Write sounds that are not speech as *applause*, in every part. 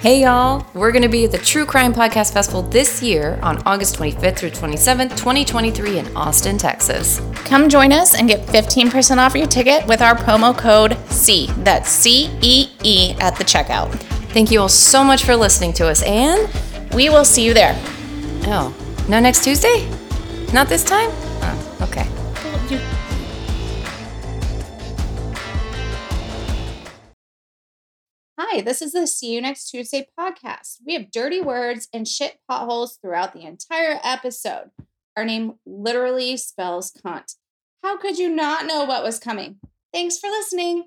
Hey y'all, we're going to be at the True Crime Podcast Festival this year on August 25th through 27th, 2023 in Austin, Texas. Come join us and get 15% off your ticket with our promo code C. That's C E E at the checkout. Thank you all so much for listening to us and We will see you there. oh, no next Tuesday? Not this time? Hi, this is the See You Next Tuesday podcast. We have dirty words and shit potholes throughout the entire episode. Our name literally spells cunt. How could you not know what was coming? Thanks for listening.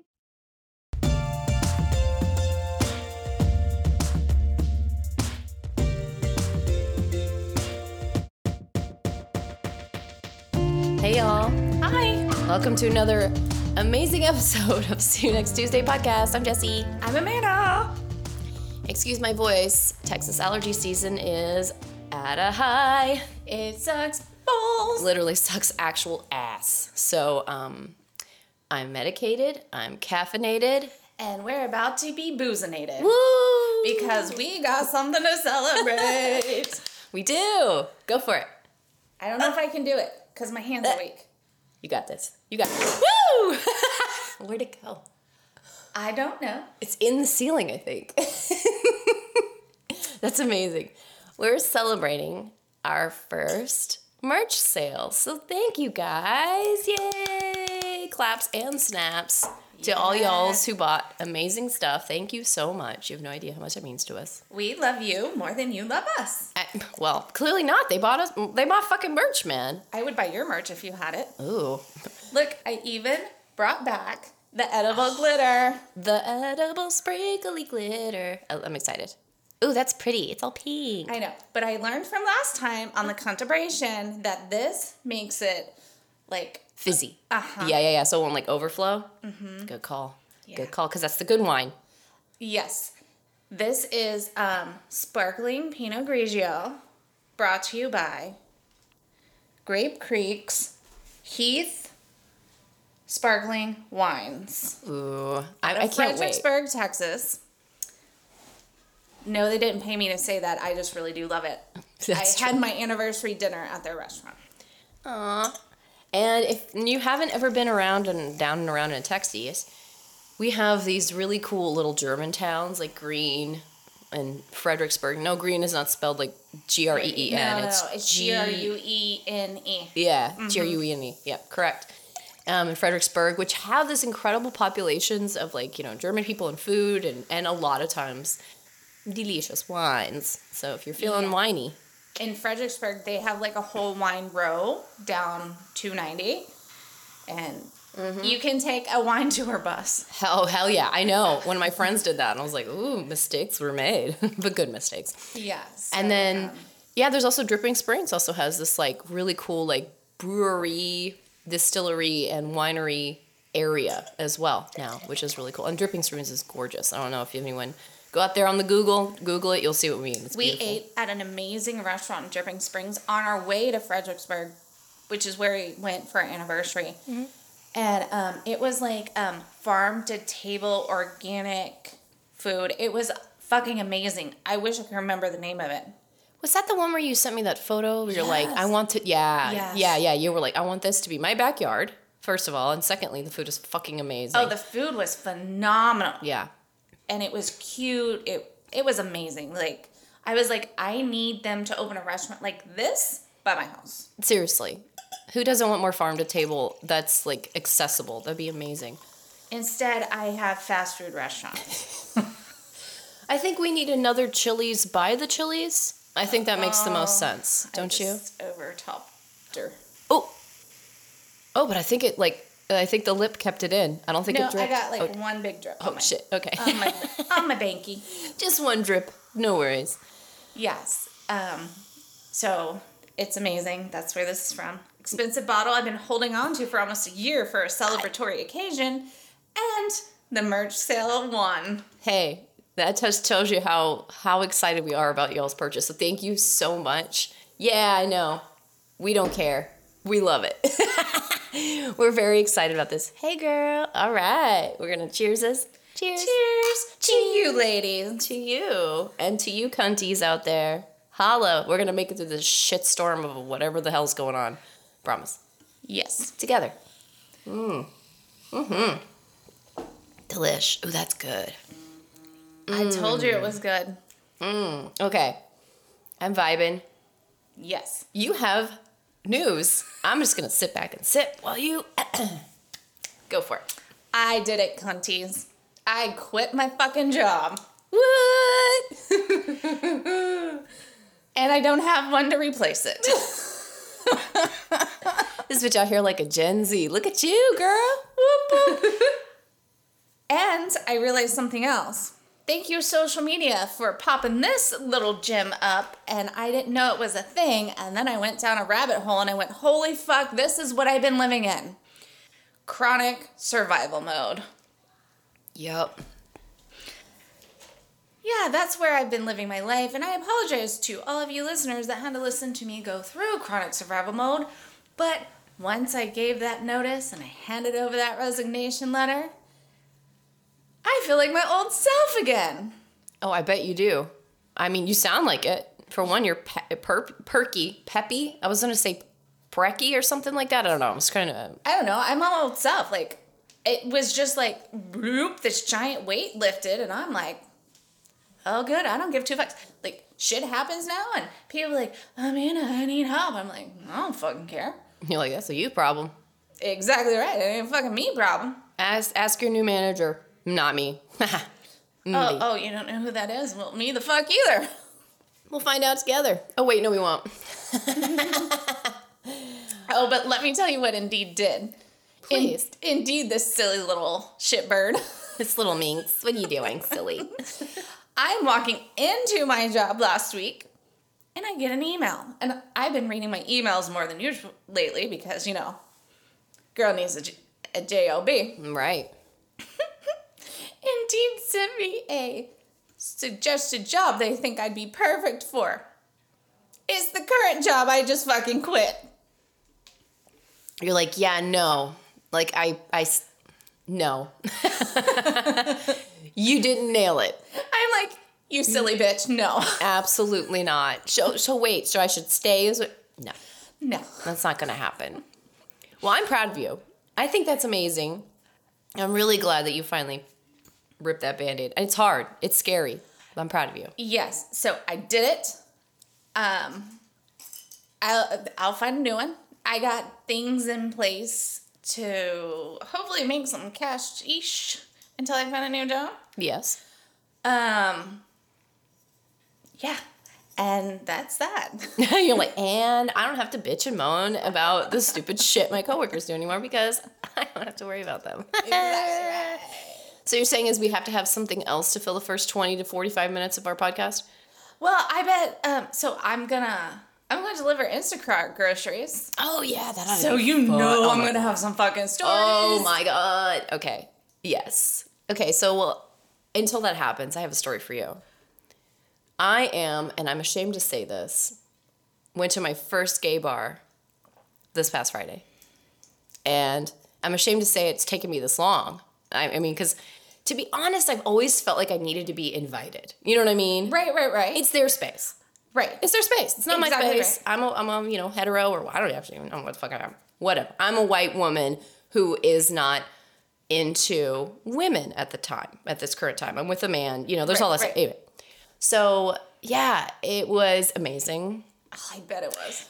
Hey y'all, Hi, welcome to another amazing *laughs* episode of See You Next Tuesday podcast. I'm Jesse. I'm Amanda. Excuse my voice, Texas allergy season is at a high. It sucks balls. literally sucks actual ass. So, um, I'm medicated, I'm caffeinated. And we're about to be boozinated. Woo! Because we got something to celebrate. *laughs* we do. Go for it. I don't know if I can do it because my hands are weak. You got this. You got this. Woo! *laughs* Where'd it go? I don't know. It's in the ceiling, I think. *laughs* That's amazing. We're celebrating our first merch sale. So thank you guys. Yay! Claps and snaps to all y'alls who bought amazing stuff. Thank you so much. You have no idea how much it means to us. We love you more than you love us. I, well, clearly not. They bought us. They bought fucking merch, man. I would buy your merch if you had it. Ooh, Look, I even brought back the edible glitter. *gasps* the edible sprinkly glitter. Oh, I'm excited. Ooh, that's pretty. It's all pink. I know, but I learned from last time on the contemplation that this makes it like Fizzy. Uh-huh. Yeah, yeah, yeah. So it won't like overflow. Mm-hmm. Good call. Yeah. Good call. Because that's the good wine. yes. This is um, sparkling Pinot Grigio, brought to you by Grape Creeks Heath Sparkling Wines. Ooh, I, I can't wait. Fredericksburg, Texas. No, they didn't pay me to say that. I just really do love it. *laughs* That's I had my anniversary dinner at their restaurant. Aw. And if you haven't ever been around and down and around in Texas, we have these really cool little German towns like Gruene and Fredericksburg. No, Gruene is not spelled like G R E E N. No, It's no. It's G R U E N E. Yeah, G R U E N E. Yeah, correct. Um, in Fredericksburg, which have this incredible populations of like you know German people and food, and and a lot of times delicious wines. So if you're feeling Yeah. winey, In Fredericksburg, they have like a whole wine row down 290. And Mm-hmm. you can take a wine *laughs* tour bus. hell hell yeah, I know. One of my friends did that, and I was like, ooh, mistakes were made, *laughs* but good mistakes. Yes. And then yeah, there's also Dripping Springs also has this like really cool like brewery, distillery, and winery area as well now, which is really cool. And Dripping Springs is gorgeous. I don't know if anyone go out there on the Google, Google it, you'll see what we mean. It's we beautiful. ate at an amazing restaurant in Dripping Springs on our way to Fredericksburg, which is where we went for our anniversary. Mm-hmm. And um, it was like um, farm to table organic food. It was fucking amazing. I wish I could remember the name of it. Was that the one where you sent me that photo? Where you're like, I want to, yeah, Yes. yeah, yeah. You were like, I want this to be my backyard. First of all, and secondly, the food is fucking amazing. Oh, the food was phenomenal. yeah, and it was cute. It it was amazing. Like I was like, I need them to open a restaurant like this by my house. seriously. Who doesn't want more farm to table that's like accessible? That'd be amazing. Instead, I have fast food restaurants. *laughs* I think we need another Chili's by the Chili's. I think that makes the most oh, sense, don't you? Over topped her. Oh, oh, but I think it like I think the lip kept it in. I don't think No, it I dripped. got like oh, one big drip. oh, my, shit. Okay, On my *laughs* on my banky. just one drip. No worries. Yes. Um. So it's amazing. That's where this is from. Expensive bottle I've been holding on to for almost a year for a celebratory occasion, and the merch sale won. Hey, that just tells you how how excited we are about y'all's purchase. So thank you so much. Yeah, I know. We don't care. We love it. *laughs* *laughs* We're very excited about this. Hey, girl. All right, we're gonna cheers this. Cheers. Cheers to you, ladies. To you. And to you cunties out there. Holla. We're gonna make it through this shitstorm of whatever the hell's going on. Promise. Yes. Together. Mmm. Mm-hmm. Delish. Ooh, that's good. I told you it was good. Mmm. Okay. I'm vibing. Yes. You have news. I'm just gonna sit back and sip while you *clears throat* go for it. I did it, cunties. I quit my fucking job. What? *laughs* And I don't have one to replace it. *laughs* This bitch out here like a Gen Z. Look at you, girl. *laughs* And I realized something else. Thank you, social media, for popping this little gem up. And I didn't know it was a thing. And then I went down a rabbit hole and I went, holy fuck, this is what I've been living in chronic survival mode. Yep. Yeah, that's where I've been living my life, and I apologize to all of you listeners that had to listen to me go through chronic survival mode. But once I gave that notice and I handed over that resignation letter, I feel like my old self again. Oh, I bet you do. I mean, you sound like it. For one, you're pe- per- perky, peppy. I was gonna say precky or something like that. I don't know. I was kind of. I don't know, I'm my old self. Like, it was just like, whoop, this giant weight lifted, and I'm like, oh, good, I don't give two fucks. Like, shit happens now, and people are like, Amanda, I need help. I'm like, I don't fucking care. You're like that's a you problem. Exactly right. It ain't fucking me problem. Ask ask your new manager. Not *laughs* me. Oh, oh, you don't know who that is? Well, me the fuck either. We'll find out together. Oh wait, no, we won't. *laughs* Oh, but let me tell you what Indeed did. Please. In- Indeed, this silly little shitbird. *laughs* This little minx. What are you doing, silly? I'm walking into my job last week and I get an email. And I've been reading my emails more than usual lately because, you know, girl needs a, J- a job. right. Indeed sent me a suggested job they think I'd be perfect for. It's the current job I just fucking quit. You're like, yeah, no. Like I, I, no. *laughs* you didn't nail it. I'm like, you silly bitch, no. *laughs* Absolutely not. So, so wait. So I should stay? Is it? No, No. that's not going to happen. Well, I'm proud of you. I think that's amazing. I'm really glad that you finally ripped that band-aid. And it's hard. It's scary. I'm proud of you. Yes, so I did it. Um, I'll I'll find a new one. I got things in place to hopefully make some cash ish until I find a new job. Yes. Um, yeah, and that's that. *laughs* *laughs* You're like, and I don't have to bitch and moan about the stupid shit my coworkers do anymore because I don't have to worry about them. *laughs* so you're saying is we have to have something else to fill the first 20 to 45 minutes of our podcast? well, I bet. Um, so I'm gonna I'm gonna deliver Instacart groceries. Oh yeah, that. So you know I'm gonna have some fucking stories. Oh my god. Okay. Yes. Okay. So well, until that happens, I have a story for you. I am, and I'm ashamed to say this, went to my first gay bar this past Friday, and I'm ashamed to say it's taken me this long. I, I mean, because to be honest, I've always felt like I needed to be invited. You know what I mean? Right, right, right. It's their space. right. It's their space. It's not Exactly my space. I'm a, I'm a, you know, hetero or I don't actually even know what the fuck I am. Whatever. I'm a white woman who is not into women at the time, at this current time. I'm with a man. You know, there's all this. right. Anyway. So, yeah, it was amazing. Oh, I bet it was.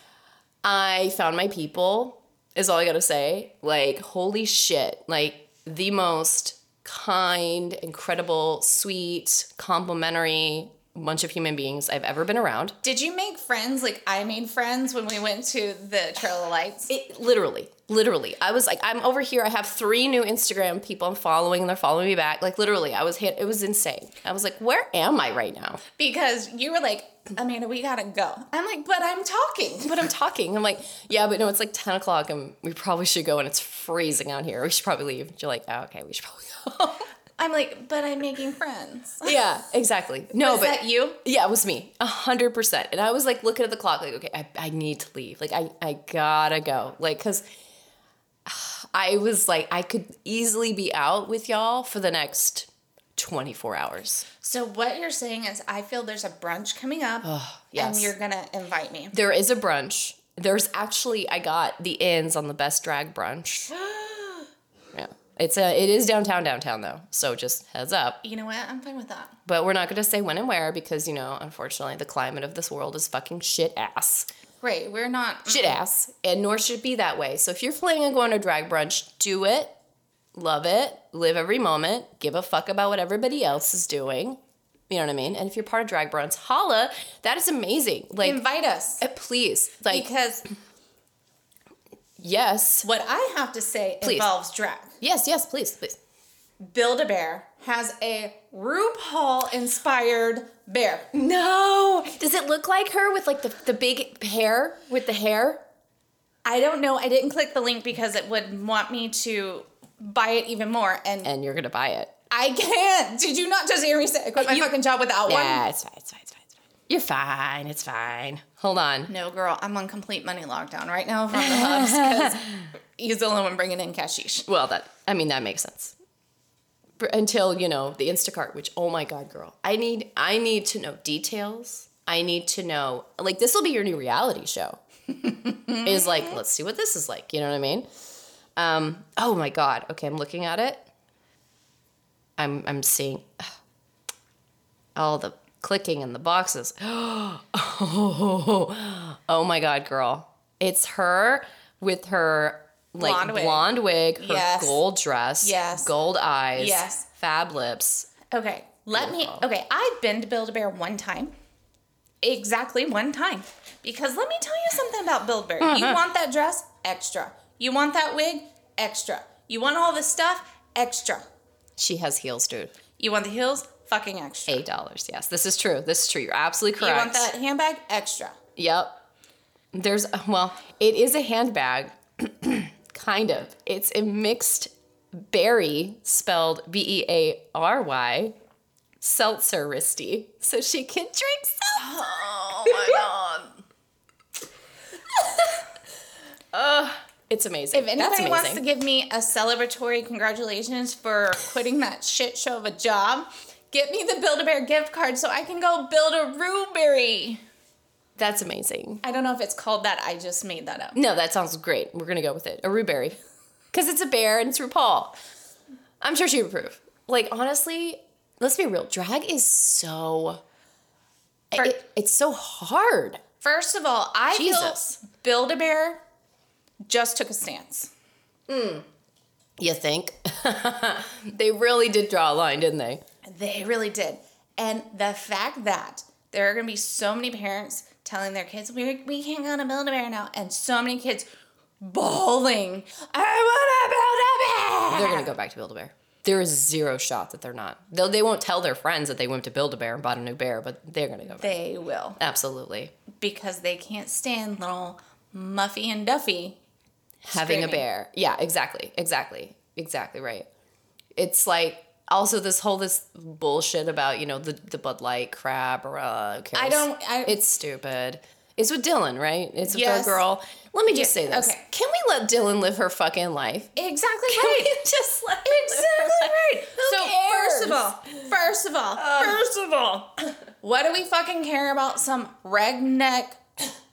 I found my people, is all I gotta say. Like, holy shit. Like, the most kind, incredible, sweet, complimentary bunch of human beings I've ever been around. Did you make friends like I made friends when we went to the Trail of Lights? It literally, literally. I was like, I'm over here. I have three new Instagram people I'm following, and they're following me back. Like literally, I was hit. It was insane. I was like, where am I right now? because you were like, Amanda, we gotta go. I'm like, but I'm talking. But I'm talking. I'm like, yeah, but no, it's like 10 o'clock, and we probably should go, and it's freezing out here. We should probably leave. You're like, oh, okay, we should probably go. *laughs* I'm like, but I'm making friends. yeah, exactly. No, Was but that you? Yeah, it was me, a hundred percent. And I was like looking at the clock, like, okay, I, I need to leave. Like, I, I gotta go. Like, cause *sighs* I was like, I could easily be out with y'all for the next 24 hours. So what you're saying is, I feel there's a brunch coming up, oh, yes. and you're gonna invite me. There is a brunch. There's actually I got the ins on the best drag brunch. *gasps* yeah. It's a it is downtown downtown though. So just heads up. You know what? I'm fine with that. But we're not going to say when and where because you know, unfortunately, the climate of this world is fucking shit ass. Right. We're not. Shit mm. ass, and nor should it be that way. So if you're planning on going to drag brunch, do it. Love it. Live every moment. Give a fuck about what everybody else is doing. You know what I mean? And if you're part of drag brunch, holla. That is amazing. Like invite us uh, please. Like because yes. what I have to say Please. involves drag. Yes, yes, please, please. Build a Bear has a RuPaul inspired bear. No. Does it look like her with like the, the big hair with the hair? I don't know. I didn't click the link because it would want me to buy it even more, and And you're gonna buy it. I can't. Did you not just hear me say I quit my You- fucking job without Yeah, one? it's fine, it's fine, it's fine, it's fine. You're fine, it's fine. Hold on. No, girl, I'm on complete money lockdown right now from the hubs because *laughs* he's the only one bringing in cashish. Well, that I mean that makes sense. Until you know the Instacart, which oh my god, girl, I need I need to know details. I need to know like this will be your new reality show. *laughs* is like let's see what this is like. You know what I mean? Um. Oh my god. Okay, I'm looking at it. I'm I'm seeing all the clicking in the boxes. Oh, *gasps* oh my god, girl. It's her with her like Blonde wig. blonde wig, her Yes. gold dress, Yes. gold eyes, Yes. fab lips. Okay, let Beautiful. me. Okay, I've been to Build a Bear one time. Exactly one time. Because let me tell you something about Build a Bear. You *laughs* want that dress? Extra. You want that wig? Extra. You want all this stuff? Extra. She has heels, dude. You want the heels? Fucking extra. Eight dollars. Yes, this is true. This is true. You're absolutely correct. You want that handbag? Extra. Yep. There's well, it is a handbag, *clears throat* kind of. It's a mixed berry spelled B E A R Y seltzer wristy, so she can drink seltzer. Oh my god. *laughs* It's amazing. If anybody That's wants to give me a celebratory congratulations for quitting that shit show of a job, get me the Build a Bear gift card so I can go build a Rewberry. That's amazing. I don't know if it's called that. I just made that up. No, that sounds great. We're gonna go with it. A Ruberry. Because it's a bear and it's RuPaul. I'm sure she would approve. Like, honestly, let's be real. Drag is so. For- it- it's so hard. First of all, I Jesus. feel Build a Bear just took a stance. Hmm. You think? *laughs* they really did draw a line, didn't they? They really did. And the fact that there are going to be so many parents telling their kids, we, we can't go to Build a Bear now, and so many kids bawling, I want to They're Build a Bear. They're gonna go back to Build a Bear. There is zero shot that they're not. They'll, they won't tell their friends that they went to Build a Bear and bought a new bear, but they're gonna go back. They will. Absolutely. Because they can't stand little Muffy and Duffy. Having a bear. Yeah, exactly, exactly, exactly right. It's like also this whole this bullshit about you know the the Bud Light crap or uh. I don't- I- it's stupid. It's with Dylan, right? It's with Yes. the girl. Let me just say this: okay. Can we let Dylan live her fucking life? Exactly Can right. we *laughs* just let Exactly right. Who so cares? first of all, first of all, first of all, what do we fucking care about some redneck,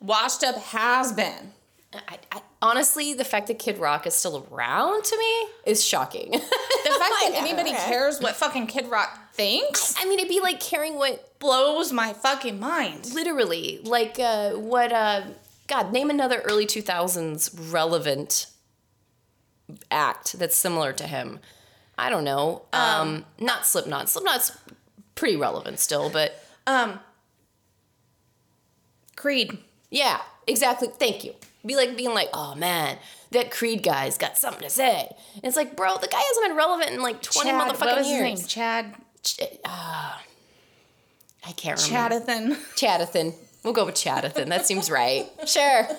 washed up has been? I, I, honestly, the fact that Kid Rock is still around to me is shocking. *laughs* The fact that anybody cares what fucking Kid Rock thinks I mean, it'd be like caring what blows my fucking mind. literally like uh what uh god name another early 2000s relevant act that's similar to him i don't know um, not slipknot slipknot's pretty relevant still but Um, Creed. yeah exactly thank you be like being like oh man that creed guy's got something to say and it's like bro the guy hasn't been relevant in like 20 Chad, motherfucking what was years his name? Chad Ch- uh, i can't remember Chadathan. *laughs* Chadathan. We'll go with Chadathan. That seems right. Sure. *laughs*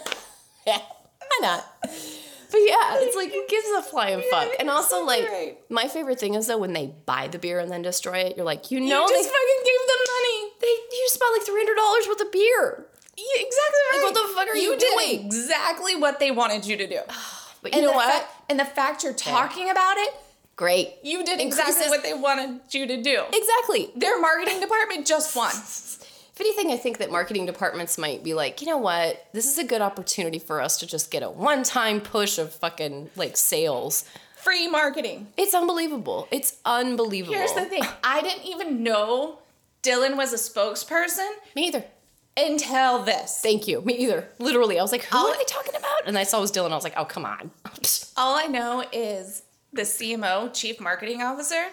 Yeah. Why not? But yeah, it's like who gives a flying fuck? And also like right. my favorite thing is though when they buy the beer and then destroy it, you're like, you You know just they fucking gave them money. they you just bought like three hundred dollars worth of beer. Yeah, exactly right. Like, what the fuck are you did doing? Exactly what they wanted you to do. *sighs* But you and know what? Fact, and the fact you're talking about it, Great. You did exactly what they wanted you to do. Exactly. Their marketing department just *laughs* won. If anything, I think that marketing departments might be like, you know what? This is a good opportunity for us to just get a one time push of fucking like sales. Free marketing. It's unbelievable. It's unbelievable. Here's the thing I didn't even know Dylan was a spokesperson Me either. Until this. Thank you. Me either. Literally. I was like, who I'll- are they talking about? And I saw it was Dylan. I was like, oh, come on. *laughs* All I know is the CMO, Chief Marketing Officer,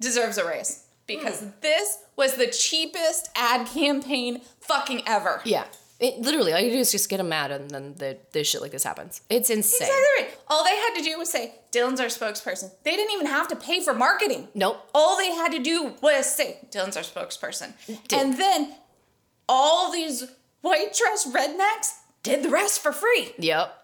deserves a raise because Hmm. this was the cheapest ad campaign fucking ever. yeah. It, literally, all you do is just get them mad and then the, this shit like this happens. It's insane. Exactly right. All they had to do was say, Dylan's our spokesperson. They didn't even have to pay for marketing. Nope. All they had to do was say, Dylan's our spokesperson. And then all these white trash rednecks did the rest for free. Yep.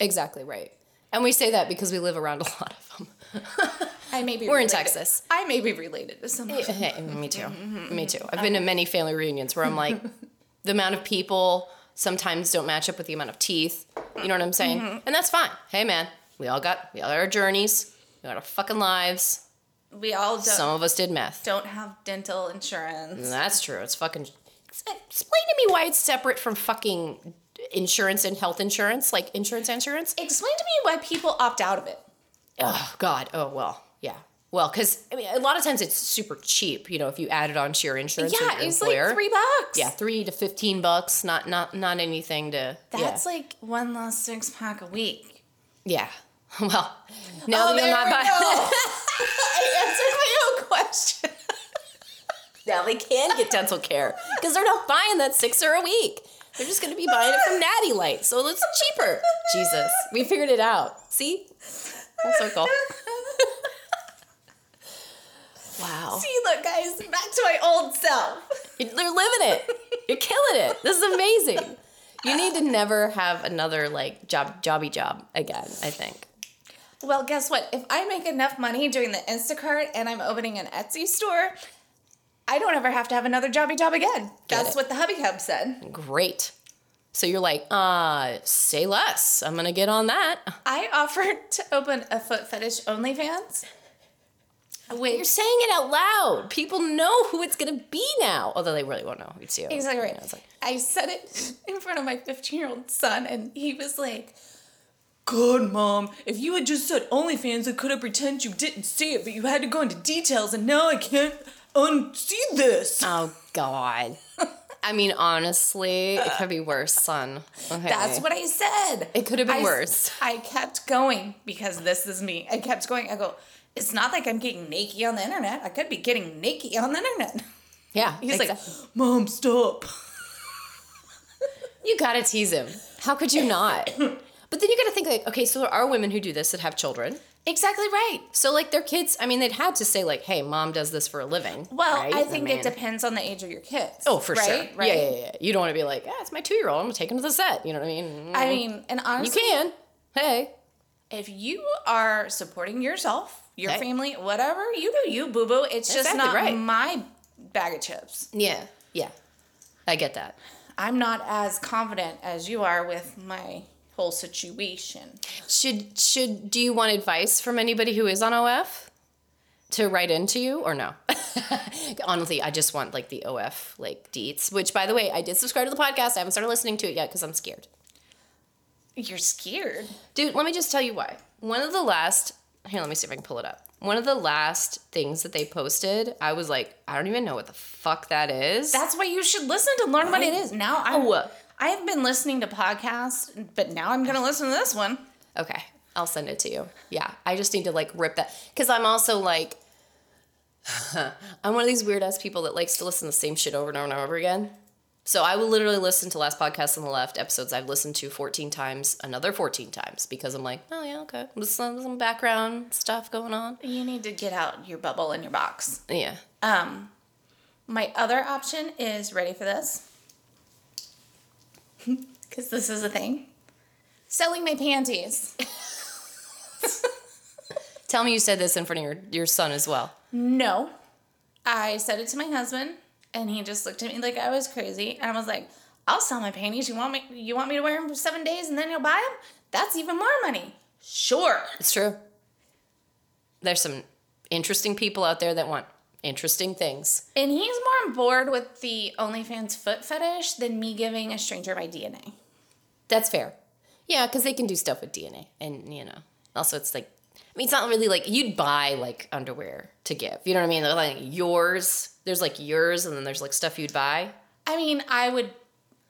Exactly right. And we say that because we live around *laughs* a lot of them. I may be We're in Texas. I may be related to someone. Hey, me too. Mm-hmm, me mm-hmm. too. I've been to many family reunions where I'm like, *laughs* the amount of people sometimes don't match up with the amount of teeth. You know what I'm saying? Mm-hmm. And that's fine. Hey, man, we all got we all got our journeys. We got our fucking lives. We all don't, Some of us did meth. don't have dental insurance. That's true. It's fucking. Explain to me why it's separate from fucking insurance and health insurance, like insurance insurance. Explain to me why people opt out of it. Oh God. Oh well. Yeah. Well, because I mean, a lot of times it's super cheap. You know, if you add it on to your insurance Yeah, it's like three bucks. Yeah, three to fifteen bucks. Not not not anything to. That's yeah. like one less six pack a week. yeah. *laughs* Well, now oh, that there you're not go. *laughs* *laughs* I answered my own question. Now they can get dental care because they're not buying that sixer a week. They're just going to be buying it from Natty Light, so it's cheaper. Jesus, we figured it out. See, full circle. *laughs* Wow, See, look, guys, back to my old self. they're living it. You're killing it. This is amazing. You need to never have another like job jobby job again. I think. Well, guess what? If I make enough money doing the Instacart and I'm opening an Etsy store, I don't ever have to have another jobby job again. Get That's it. what the Hubby Hub said. Great. So you're like, uh, say less. I'm gonna get on that. I offered to open a foot fetish OnlyFans. Wait, you're saying it out loud. People know who it's gonna be now. Although they really won't know. It's you. Exactly right. Like, I said it in front of my 15 year old son, and he was like, "Good mom, if you had just said OnlyFans, I could have pretended you didn't see it, but you had to go into details, and now I can't unsee this. oh God. I mean, honestly, it could be worse, son. Okay. That's what I said. It could have been I worse. I kept going because this is me. I kept going. I go, it's not like I'm getting naked on the internet. I could be getting naked on the internet. Yeah. *laughs* He's exactly. like, Mom, stop. you gotta tease him. How could you not? *coughs* But then you gotta think like, okay, so there are women who do this that have children. Exactly right. So like their kids, I mean, they'd had to say like, hey, mom does this for a living. Well, right? I think mean- it depends on the age of your kids. Oh, for right? sure. Right. Yeah, yeah, yeah. You don't want to be like, yeah, it's my two year old. I'm gonna take him to the set. You know what I mean? I mean, and honestly, you can. Hey. if you are supporting yourself, your Hey. family, whatever, you do you, boo boo. It's just not right. my bag of chips. Yeah. Yeah. I get that. I'm not as confident as you are with my whole situation. Should should do you want advice from anybody who is on OF to write into you or no? *laughs* Honestly, I just want like the OF like deets. Which, by the way, I did subscribe to the podcast. I haven't started listening to it yet because I'm scared. You're scared. Dude, let me just tell you why. One of the last here, let me see if I can pull it up. One of the last things that they posted, I was like, I don't even know what the fuck that is. That's why you should listen to learn what it is. Now I. I have been listening to podcasts, but now I'm gonna listen to this one. Okay, I'll send it to you. Yeah, I just need to like rip that because I'm also like, *laughs* I'm one of these weird ass people that likes to listen to the same shit over and over and over again. So I will literally listen to last podcast on the left episodes I've listened to 14 times, another 14 times because I'm like, oh yeah, okay, there's some, some background stuff going on. You need to get out your bubble and your box. Yeah. Um, my other option is ready for this, *laughs* because this is a thing. Selling my panties. *laughs* Tell me you said this in front of your your son as well. No, I said it to my husband, and he just looked at me like I was crazy, and I was like, "I'll sell my panties. You want me? You want me to wear them for seven days, and then you'll buy them? That's even more money." Sure. It's true. There's some interesting people out there that want interesting things. And he's more on board with the OnlyFans foot fetish than me giving a stranger my DNA. That's fair. Yeah, because they can do stuff with DNA, and you know, also it's like, I mean, it's not really like you'd buy like underwear to give. You know what I mean? They're like yours. There's like yours, and then there's like stuff you'd buy. I mean, I would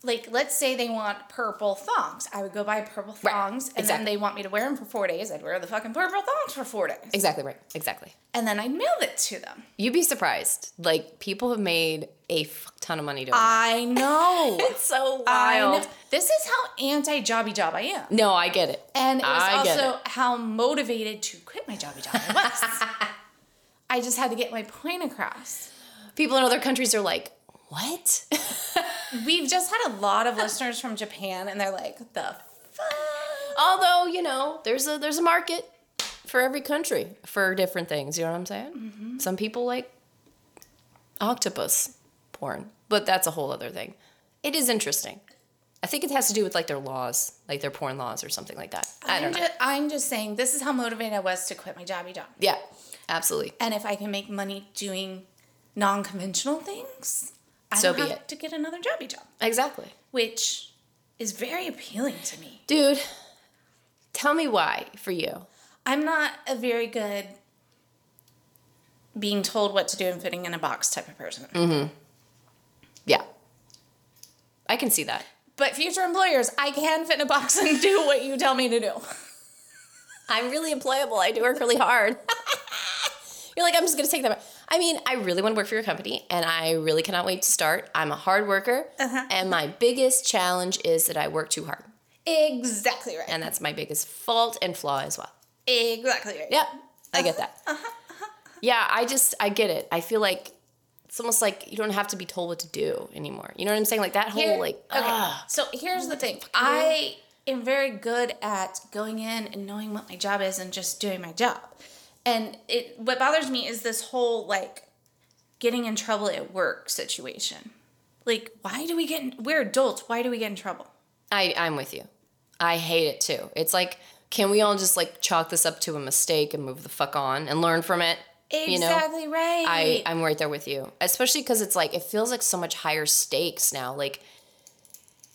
like let's say they want purple thongs. I would go buy purple thongs, and exactly. then they want me to wear them for four days. I'd wear the fucking purple thongs for four days, Exactly right. Exactly. and then I'd mail it to them. You'd be surprised. Like people have made a fuck ton of money doing that. I know. *laughs* It's so wild. This is how anti jobby job I am. No, I get it. And it was I also how motivated to quit my jobby job I was. *laughs* I just had to get my point across. People in other countries are like, what? *laughs* We've just had a lot of listeners from Japan, and they're like, "The fuck." Although you know, there's a there's a market for every country for different things. You know what I'm saying? Mm-hmm. Some people like octopus porn, but that's a whole other thing. It is interesting. I think it has to do with like their laws, like their porn laws or something like that. I I'm don't know. just, I'm just saying, this is how motivated I was to quit my jobby job. Yeah, absolutely. And if I can make money doing non-conventional things, I So be it. to get another jobby job, Exactly. which is very appealing to me. Dude, tell me why for you. I'm not a very good being told what to do and fitting in a box type of person. Mm. Yeah. I can see that. But future employers, I can fit in a box and do what you tell me to do. I'm really employable. I do work really hard. *laughs* You're like, I'm just gonna take that. I mean, I really want to work for your company, and I really cannot wait to start. I'm a hard worker, Uh-huh. and my biggest challenge is that I work too hard, Exactly right. and that's my biggest fault and flaw as well. exactly right. Yep, I get that. Yeah, I just I get it. I feel like it's almost like you don't have to be told what to do anymore. You know what I'm saying? Like that whole Here- like okay. ah. So here's the thing. I am very good at going in and knowing what my job is and just doing my job. And it what bothers me is this whole like getting in trouble at work situation. Like, why do we get in, we're adults, why do we get in trouble? I I'm with you. I hate it too. It's like, can we all just like chalk this up to a mistake and move the fuck on and learn from it? You know? Exactly right. I I'm right there with you. Especially because it's like it feels like so much higher stakes now. Like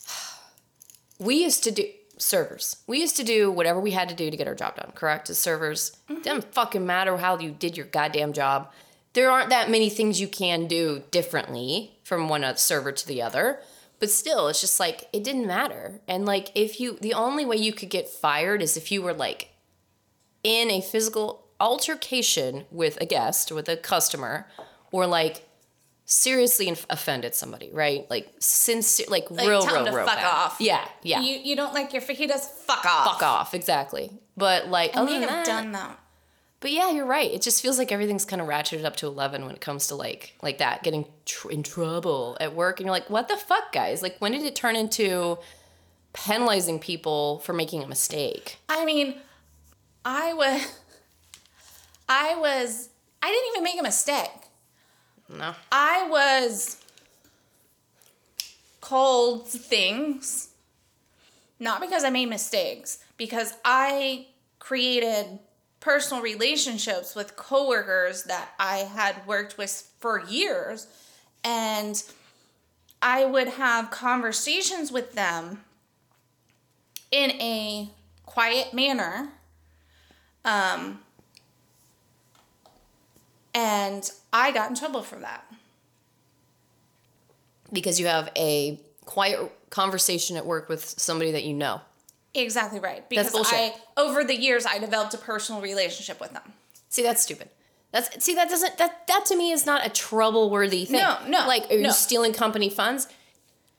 *sighs* we used to do servers. We used to do whatever we had to do to get our job done. Correct? As servers, mm-hmm. doesn't fucking matter how you did your goddamn job. There aren't that many things you can do differently from one server to the other. But still, it's just like it didn't matter. And like if you, the only way you could get fired is if you were like in a physical altercation with a guest, with a customer, or like seriously inf- offended somebody, right? Like sincere, like, real, tell real, to real fuck bad. off. Yeah, yeah. You you don't like your fajitas? Fuck off. fuck off, exactly. But like, I other than have that, done that. but yeah, you're right. It just feels like everything's kind of ratcheted up to eleven when it comes to like like that, getting tr- in trouble at work, and you're like, what the fuck, guys? Like, when did it turn into penalizing people for making a mistake? I mean, I was, *laughs* I was, I didn't even make a mistake. No. I was called things, not because I made mistakes, because I created personal relationships with coworkers that I had worked with for years, and I would have conversations with them in a quiet manner. Um, and I got in trouble for that. Because you have a quiet conversation at work with somebody that you know. Exactly right. Because bullshit. I over the years I developed a personal relationship with them. See, that's stupid. That's see, that doesn't that that to me is not a trouble worthy thing. No, no, Like, are no. you stealing company funds?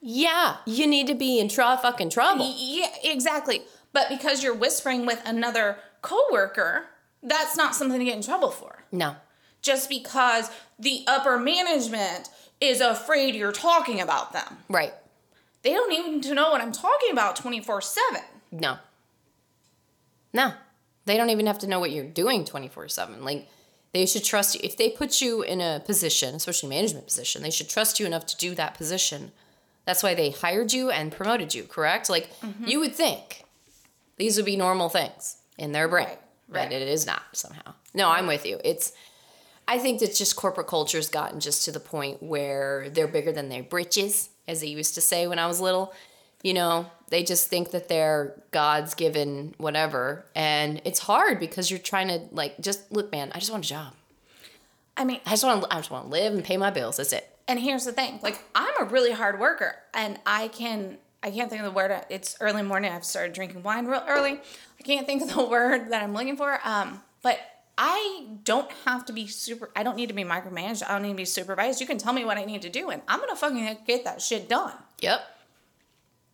Yeah, you need to be in tr- fucking trouble. Yeah, exactly. But because you're whispering with another coworker, that's not something to get in trouble for. No, Just because the upper management is afraid you're talking about them. right? They don't even to know what I'm talking about 24/7. No, no. They don't even have to know what you're doing twenty four seven. Like, they should trust you. If they put you in a position, especially management position, they should trust you enough to do that position. That's why they hired you and promoted you. Correct? Like, Mm-hmm. you would think these would be normal things in their brain. Right. Right. Right. It is not somehow. No, I'm with you. It's I think that just corporate culture's gotten just to the point where they're bigger than their britches, as they used to say when I was little. You know, they just think that they're God's given whatever. And it's hard because you're trying to like just look, man, I just want a job. I mean, I just want to I just want to live and pay my bills. That's it. and here's the thing like i'm a really hard worker and i can i can't think of the word it's early morning i've started drinking wine real early i can't think of the *laughs* word that i'm looking for um but i don't have to be super i don't need to be micromanaged i don't need to be supervised you can tell me what i need to do and i'm gonna fucking get that shit done Yep.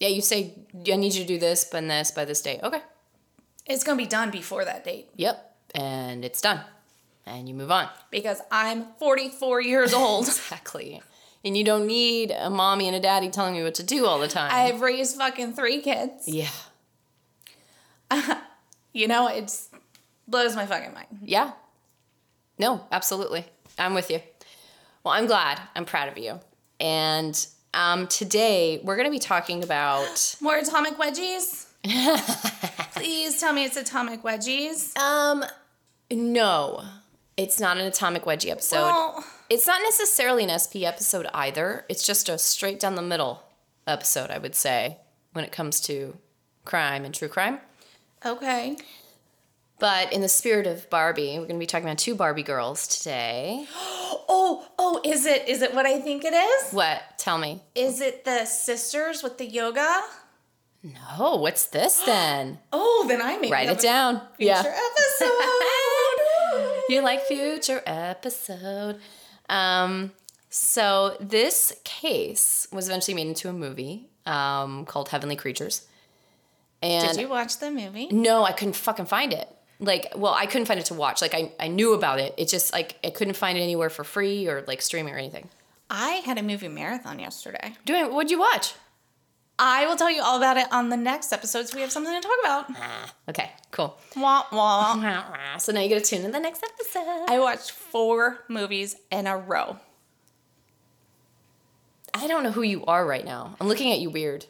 Yeah, you say I need you to do this and this by this date. Okay. it's gonna be done before that date Yep. And it's done. And you move on. because i'm 44 years *laughs* old Exactly. And you don't need a mommy and a daddy telling you what to do all the time. i've raised fucking three kids yeah. *laughs* you know it's blows my fucking mind Yeah. No, absolutely. I'm with you. Well, I'm glad. I'm proud of you. And um, today we're going to be talking about *gasps* more atomic wedgies *laughs* please tell me it's atomic wedgies um no. It's not an atomic wedgie episode. Well- it's not necessarily an SP episode either. It's just a straight down the middle episode, I would say, when it comes to crime and true crime. Okay. But in the spirit of Barbie, we're going to be talking about two Barbie girls today. *gasps* Oh, oh, is it is it what I think it is? What? Tell me. Is it the sisters with the yoga? No, what's this *gasps* then? Oh, then I may Write it down. Future Yeah. episode. *laughs* You like future episode. Um, so this case was eventually made into a movie um, called Heavenly Creatures. And Did you watch the movie? no, I couldn't fucking find it. Like, well, I couldn't find it to watch. Like, I, I knew about it. It just, like, I couldn't find it anywhere for free or, like, streaming or anything. I had a movie marathon yesterday. Doing, what'd you watch? I will tell you all about it on the next episode, so we have something to talk about. Ah, okay, cool. Wah wah. *laughs* So now you get to tune in the next episode. I watched four movies in a row. I don't know who you are right now. I'm looking at you weird.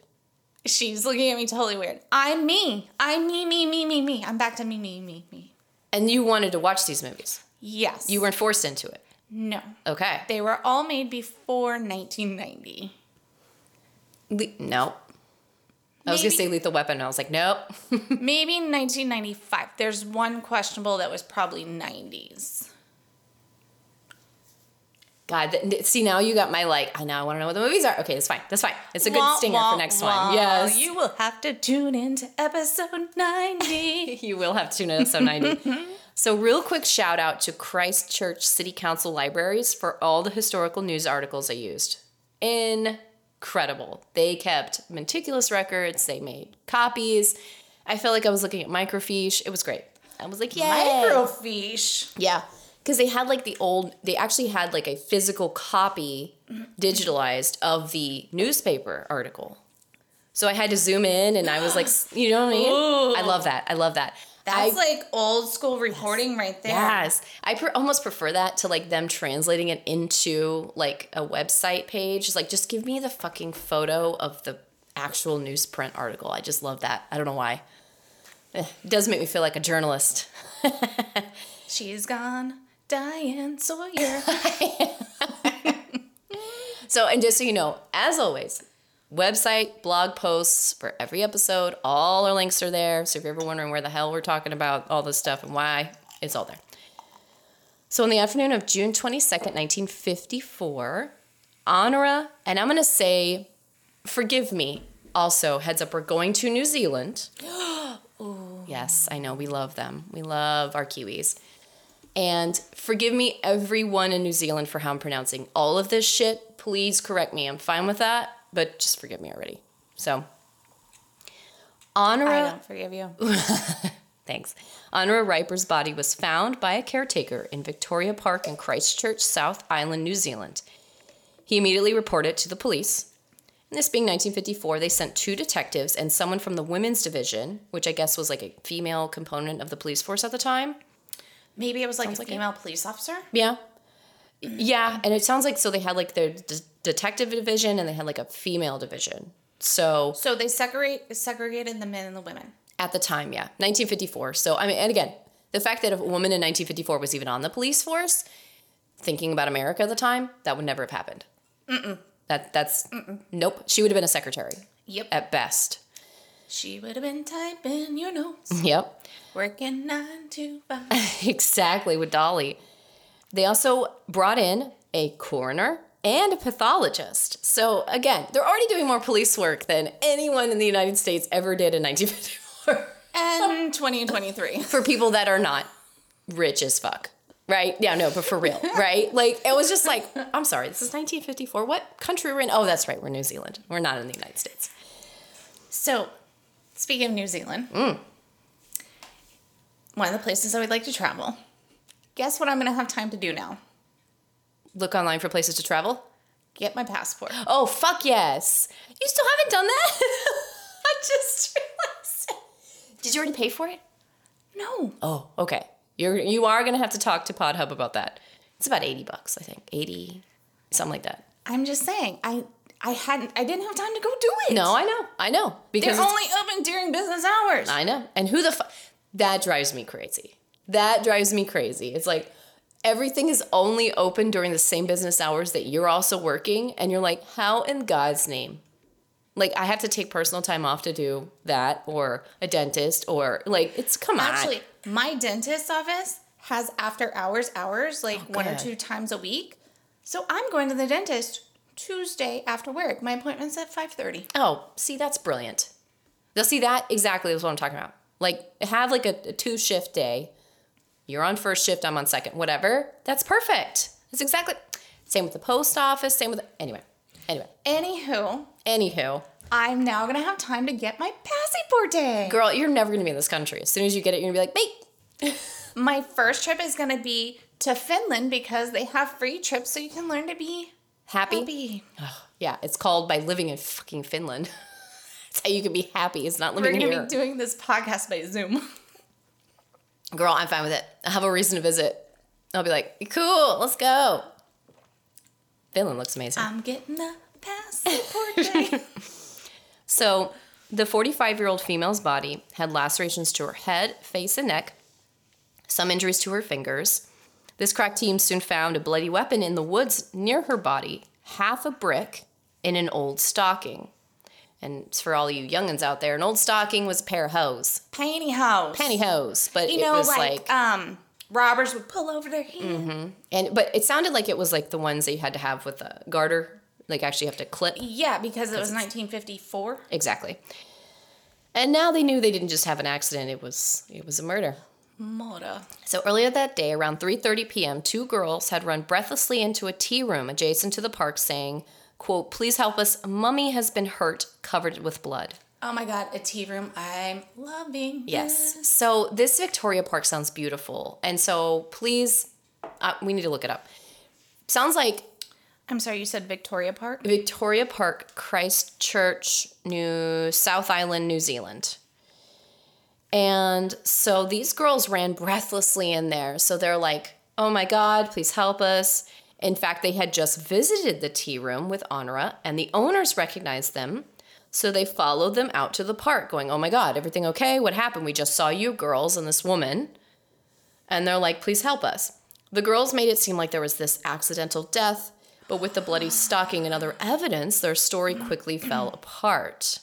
She's looking at me totally weird. I'm me. I'm me, me, me, me, me. I'm back to me, me, me, me. And you wanted to watch these movies. Yes. You weren't forced into it. No. Okay. They were all made before 1990. Le- nope. I was gonna say Lethal Weapon. And I was like, nope. *laughs* Maybe 1995. There's one questionable that was probably 90s. God, see now you got my like. I now I want to know what the movies are. Okay, that's fine. That's fine. It's a good Wah, stinger wah, for next wah. one. Yes, You will have to tune into episode 90. *laughs* you will have to tune in episode 90. *laughs* so, real quick shout out to Christchurch City Council Libraries for all the historical news articles I used. Incredible. They kept meticulous records, they made copies. I felt like I was looking at microfiche. It was great. I was like, yeah. Microfiche. Yeah. Because they had like the old, they actually had like a physical copy digitalized of the newspaper article. So I had to zoom in and I was like, you know what I mean? Ooh. I love that. I love that. That's I, like old school reporting right there. Yes. I pre- almost prefer that to like them translating it into like a website page. Just like, just give me the fucking photo of the actual newsprint article. I just love that. I don't know why. It does make me feel like a journalist. *laughs* She's gone. Diane Sawyer. *laughs* So, and just so you know, as always, website, blog posts for every episode, all our links are there. So if you're ever wondering where the hell we're talking about all this stuff and why, it's all there. So, in the afternoon of June 22nd, 1954, Honora, and I'm going to say, forgive me, also, heads up, we're going to New Zealand. *gasps* Yes, I know, we love them. We love our Kiwis. And forgive me, everyone in New Zealand, for how I'm pronouncing all of this shit. Please correct me. I'm fine with that, but just forgive me already. So, Honora. I don't forgive you. *laughs* thanks. Honora Rieper's body was found by a caretaker in Victoria Park in Christchurch, South Island, New Zealand. He immediately reported to the police. And this being 1954, they sent two detectives and someone from the women's division, which I guess was like a female component of the police force at the time. Maybe it was like Sounds a like it. female police officer. Yeah. Yeah, and it sounds like so they had like their d- detective division and they had like a female division. So So they segregate segregated the men and the women. at the time, yeah, 1954. So I mean, and again, The fact that a woman in 1954 was even on the police force, thinking about America at the time, that would never have happened. Mm-mm. That that's nope. She would have been a secretary Yep. at best. She would have been typing your notes, *laughs* Yep. working nine to five. *laughs* exactly with Dolly. They also brought in a coroner and a pathologist. So again, they're already doing more police work than anyone in the United States ever did in 1954 and *laughs* 2023. for people that are not rich as fuck. Right? Yeah, no, but for real, right? Like it was just like, I'm sorry, this is 1954. What country we're in? Oh, that's right, we're New Zealand. We're not in the United States. So, speaking of New Zealand, mm. one of the places I would like to travel. Guess what I'm going to have time to do now? Look online for places to travel. Get my passport. Oh, fuck yes. You still haven't done that? *laughs* I just realized. Did you already pay for it? No. Oh, okay. You're you are gonna have to talk to PodHub about that. It's about eighty bucks, I think. Eighty, something like that. I'm just saying, I I hadn't I didn't have time to go do it. No, I know, I know. because They're only open during business hours. I know. And who the fuck? That drives me crazy. That drives me crazy. It's like everything is only open during the same business hours that you're also working, and you're like, how in God's name? Like I have to take personal time off to do that, or a dentist, or like it's come on. Actually, my dentist's office has after hours hours like oh, one or two times a week. So I'm going to the dentist Tuesday after work. My appointment's at 5:30. Oh, see, that's brilliant. They'll see that exactly is what I'm talking about. Like have like a, a two shift day. You're on first shift, I'm on second, whatever. That's perfect. That's exactly same with the post office, same with anyway. Anyway. Anywho, Anywho, I'm now to have time to get my passport day. girl, you're never gonna be in this country. As soon as you get it, you're gonna be like, mate. *laughs* My first trip is to be to Finland because they have free trips so you can learn to be Happy? happy. Yeah, it's called by living in fucking Finland. *laughs* That's how you can be happy. It's not living We're to here. be doing this podcast by Zoom. *laughs* Girl, I'm fine with it. I have a reason to visit. I'll be like, cool, let's go. Finland looks amazing. I'm getting the *laughs* passport. So, the 45 year old female's body had lacerations to her head, face, and neck, some injuries to her fingers. This crack team soon found a bloody weapon in the woods near her body, half a brick in an old stocking. And for all you youngins out there, an old stocking was a pair of hose, Pantyhose. pantyhose, but You it know, was like, like, um, robbers would pull over their hand. and but it sounded like it was like the ones that you had to have with a garter, like actually have to clip. Yeah, because it was 1954. Exactly. And now they knew they didn't just have an accident; it was it was a murder. Moda. So earlier that day, around 3:30 p.m., two girls had run breathlessly into a tea room adjacent to the park saying, quote, "Please help us. Mummy has been hurt, covered with blood." Oh my god, a tea room. I'm loving Yes. this. So this Victoria Park sounds beautiful. And so please uh, we need to look it up. Sounds like I'm sorry, you said Victoria Park? Victoria Park, Christchurch, New South Island, New Zealand. And so these girls ran breathlessly in there. So they're like, oh my God, please help us. In fact, they had just visited the tea room with Honora, and the owners recognized them. So they followed them out to the park, going, oh my God, everything okay? What happened? We just saw you girls and this woman. And they're like, please help us. The girls made it seem like there was this accidental death, but with the bloody stocking and other evidence, their story quickly fell apart.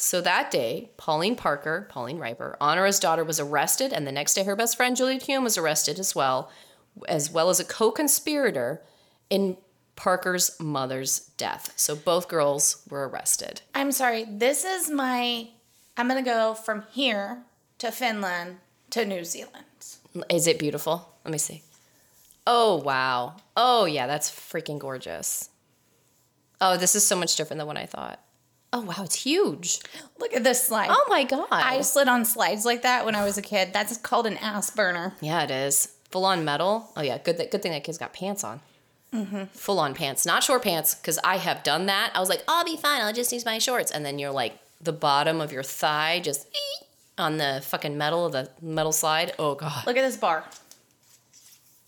So that day, Pauline Parker, Pauline Rieper, Honora's daughter, was arrested, and the next day, her best friend Juliet Hulme was arrested as well, as well as a co-conspirator in Parker's mother's death. So both girls were arrested. I'm sorry, this is my. I'm gonna go from here to Finland to New Zealand. Is it beautiful? Let me see. Oh wow. Oh yeah, that's freaking gorgeous. Oh, this is so much different than what I thought. Oh wow, it's huge. Look at this slide. Oh my god. I slid on slides like that when I was a kid. That's called an ass burner. Yeah, it is. Full on metal. Oh yeah, good. That good thing that kid's got pants on. Mm-hmm. Full on pants, not short pants, because I have done that. I was like, I'll be fine. I'll just use my shorts, and then you're like, the bottom of your thigh just *clears throat* on the fucking metal of the metal slide. Oh god, Look at this bar.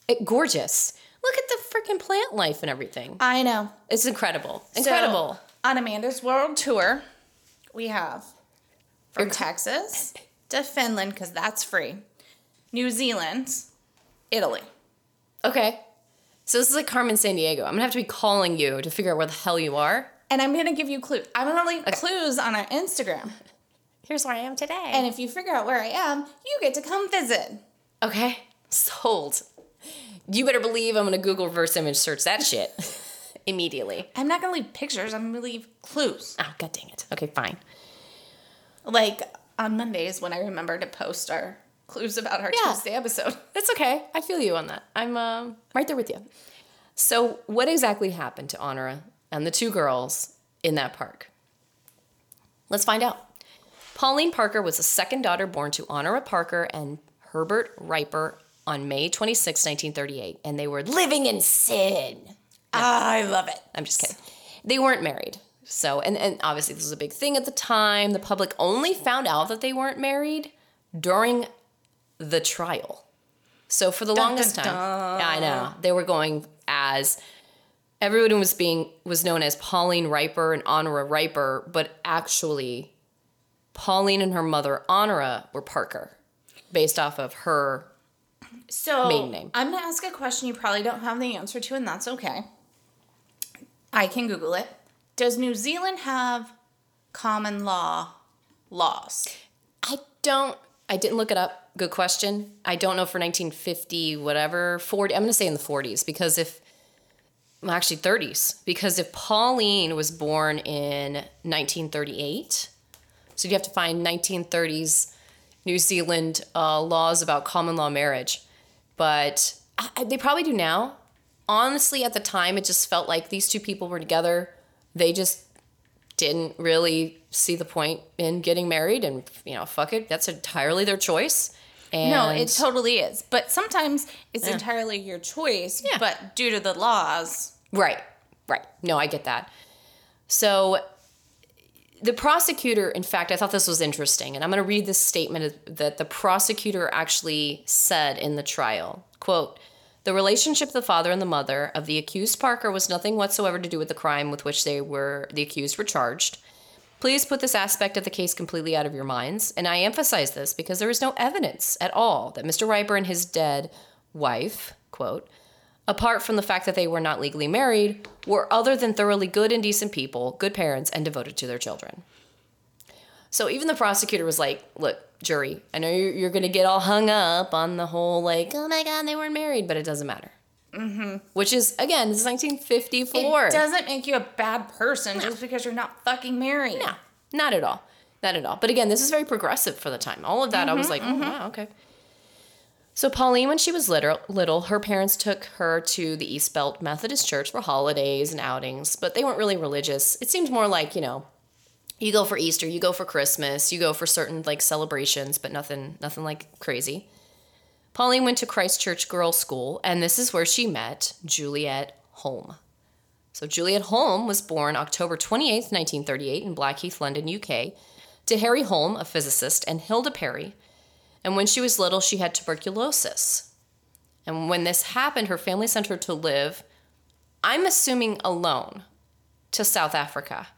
it gorgeous. Look at the freaking plant life and everything. I know. It's incredible. Incredible. So, on Amanda's World Tour, we have from You're- Texas to Finland because that's free. New Zealand, Italy. Okay. So this is like Carmen Sandiego. I'm gonna have to be calling you to figure out where the hell you are. And I'm gonna give you clues. I'm gonna leave clues on our Instagram. *laughs* Here's where I am today. And if you figure out where I am, you get to come visit. okay, *laughs* sold. You better believe I'm gonna Google reverse image search that shit *laughs* immediately. I'm not gonna leave pictures, I'm gonna leave clues. Oh, god dang it. Okay, fine. Like on Mondays when I remember to post our clues about our Yeah. Tuesday episode. *laughs* That's okay. I feel you on that. I'm um, right there with you. So, what exactly happened to Honora and the two girls in that park? Let's find out. Pauline Parker was the second daughter born to Honora Parker and Herbert Rieper on May 26, 1938, and they were living in sin. Ah, I love it. I'm just kidding. They weren't married. So, and, and obviously, this was a big thing at the time. The public only found out that they weren't married during the trial. So, for the longest dun, time, yeah, I know they were going as everyone was being was known as Pauline Rieper and Honora Rieper, but actually, Pauline and her mother Honora were Parker, based off of her. So Maiden name. I'm gonna ask a question you probably don't have the answer to, and that's okay. I can Google it. Does New Zealand have common law laws? I don't. I didn't look it up. Good question. I don't know for 1950, whatever, 40. I'm going to say in the 40s because if, well, actually 30s, because if Pauline was born in 1938, so you have to find 1930s New Zealand uh, laws about common law marriage. But I, they probably do now. Honestly, at the time, it just felt like these two people were together. They just didn't really see the point in getting married and you know fuck it that's entirely their choice and No, it totally is. But sometimes it's entirely your choice. Yeah. But due to the laws, right right no i get that so the prosecutor in fact i thought this was interesting and i'm going to read this statement that the prosecutor actually said in the trial quote the relationship of the father and the mother of the accused parker was nothing whatsoever to do with the crime with which they were the accused were charged Please put this aspect of the case completely out of your minds. And I emphasize this because there is no evidence at all that Mr. Rieper and his dead wife, quote, apart from the fact that they were not legally married, were other than thoroughly good and decent people, good parents, and devoted to their children. So even the prosecutor was like, look, jury, I know you're, you're going to get all hung up on the whole, like, oh my God, they weren't married, but it doesn't matter. Mm-hmm. Which is, again, this is 1954. it doesn't make you a bad person just because you're not fucking married. No, not at all. Not at all. But again, this is very progressive for the time. All of that, I was like, oh, wow, okay. So Pauline, when she was little, little, her parents took her to the East Belt Methodist Church for holidays and outings, but they weren't really religious. It seemed more like, you know, you go for Easter, you go for Christmas, you go for certain like celebrations, but nothing, nothing like crazy. Pauline went to Christchurch Girls School, and this is where she met Juliet Hulme. So Juliet Hulme was born October 28th, 1938 in Blackheath, London, UK, to Harry Hulme, a physicist, and Hilda Perry. And when she was little, she had tuberculosis. And when this happened, her family sent her to live, I'm assuming alone, to South Africa,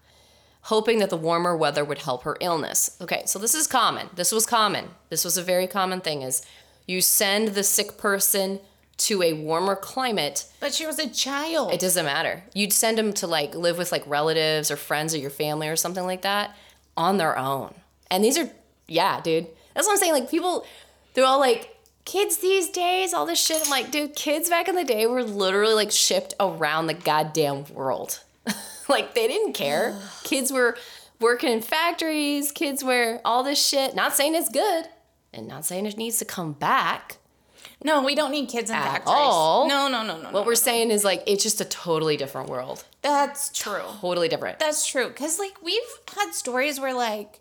hoping that the warmer weather would help her illness. Okay, so this is common. This was common. This was a very common thing is you send the sick person to a warmer climate But she was a child. it doesn't matter. You'd send them to like live with like relatives or friends or your family or something like that on their own. And these are, yeah, dude. That's what I'm saying. Like people, they're all like, kids these days, all this shit. I'm like, dude, kids back in the day were literally like shipped around the goddamn world. *laughs* like they didn't care. *sighs* kids were working in factories, kids were all this shit. Not saying it's good and not saying it needs to come back. no, we don't need kids in At factories. all. No, no, no, no. What no, we're no. saying is like, it's just a totally different world. That's true. Totally different. That's true. Cause like we've had stories where like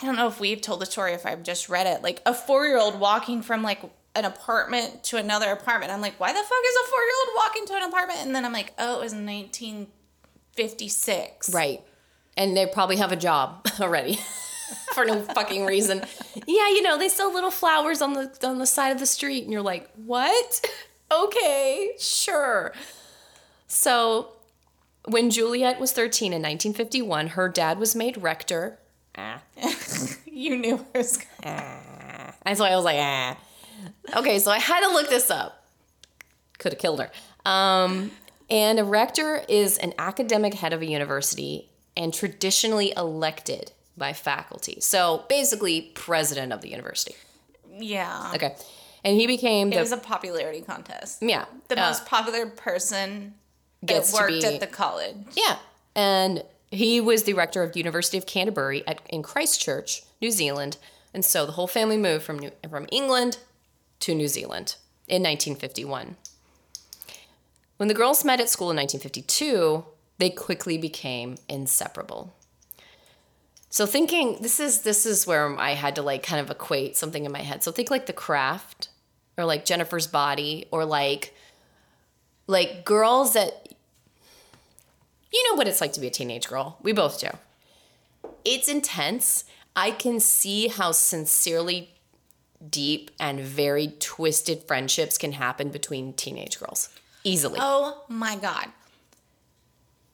I don't know if we've told the story if I've just read it. Like a four year old walking from like an apartment to another apartment. I'm like, why the fuck is a four year old walking to an apartment? And then I'm like, oh, it was 1956. Right. And they probably have a job *laughs* already *laughs* for no fucking reason. Yeah, you know, they sell little flowers on the on the side of the street and you're like, "What?" *laughs* okay, sure. So, when Juliet was 13 in 1951, her dad was made rector. Ah. You knew was I And so I was like, ah. Okay, so I had to look this up. Could have killed her. Um, and a rector is an academic head of a university and traditionally elected by faculty. So basically, president of the university. Yeah. Okay. And he became It the was a popularity contest. yeah The uh, most popular person gets that to worked be- at the college. Yeah. And he was the rector of the University of Canterbury at, in Christchurch, New Zealand. And so the whole family moved from, New, from England to New Zealand in 1951. When the girls met at school in 1952, they quickly became inseparable. So thinking this is this is where I had to like kind of equate something in my head. So think like The Craft or like Jennifer's Body or like like girls that you know what it's like to be a teenage girl. We both do. It's intense. I can see how sincerely deep and very twisted friendships can happen between teenage girls easily. Oh my god.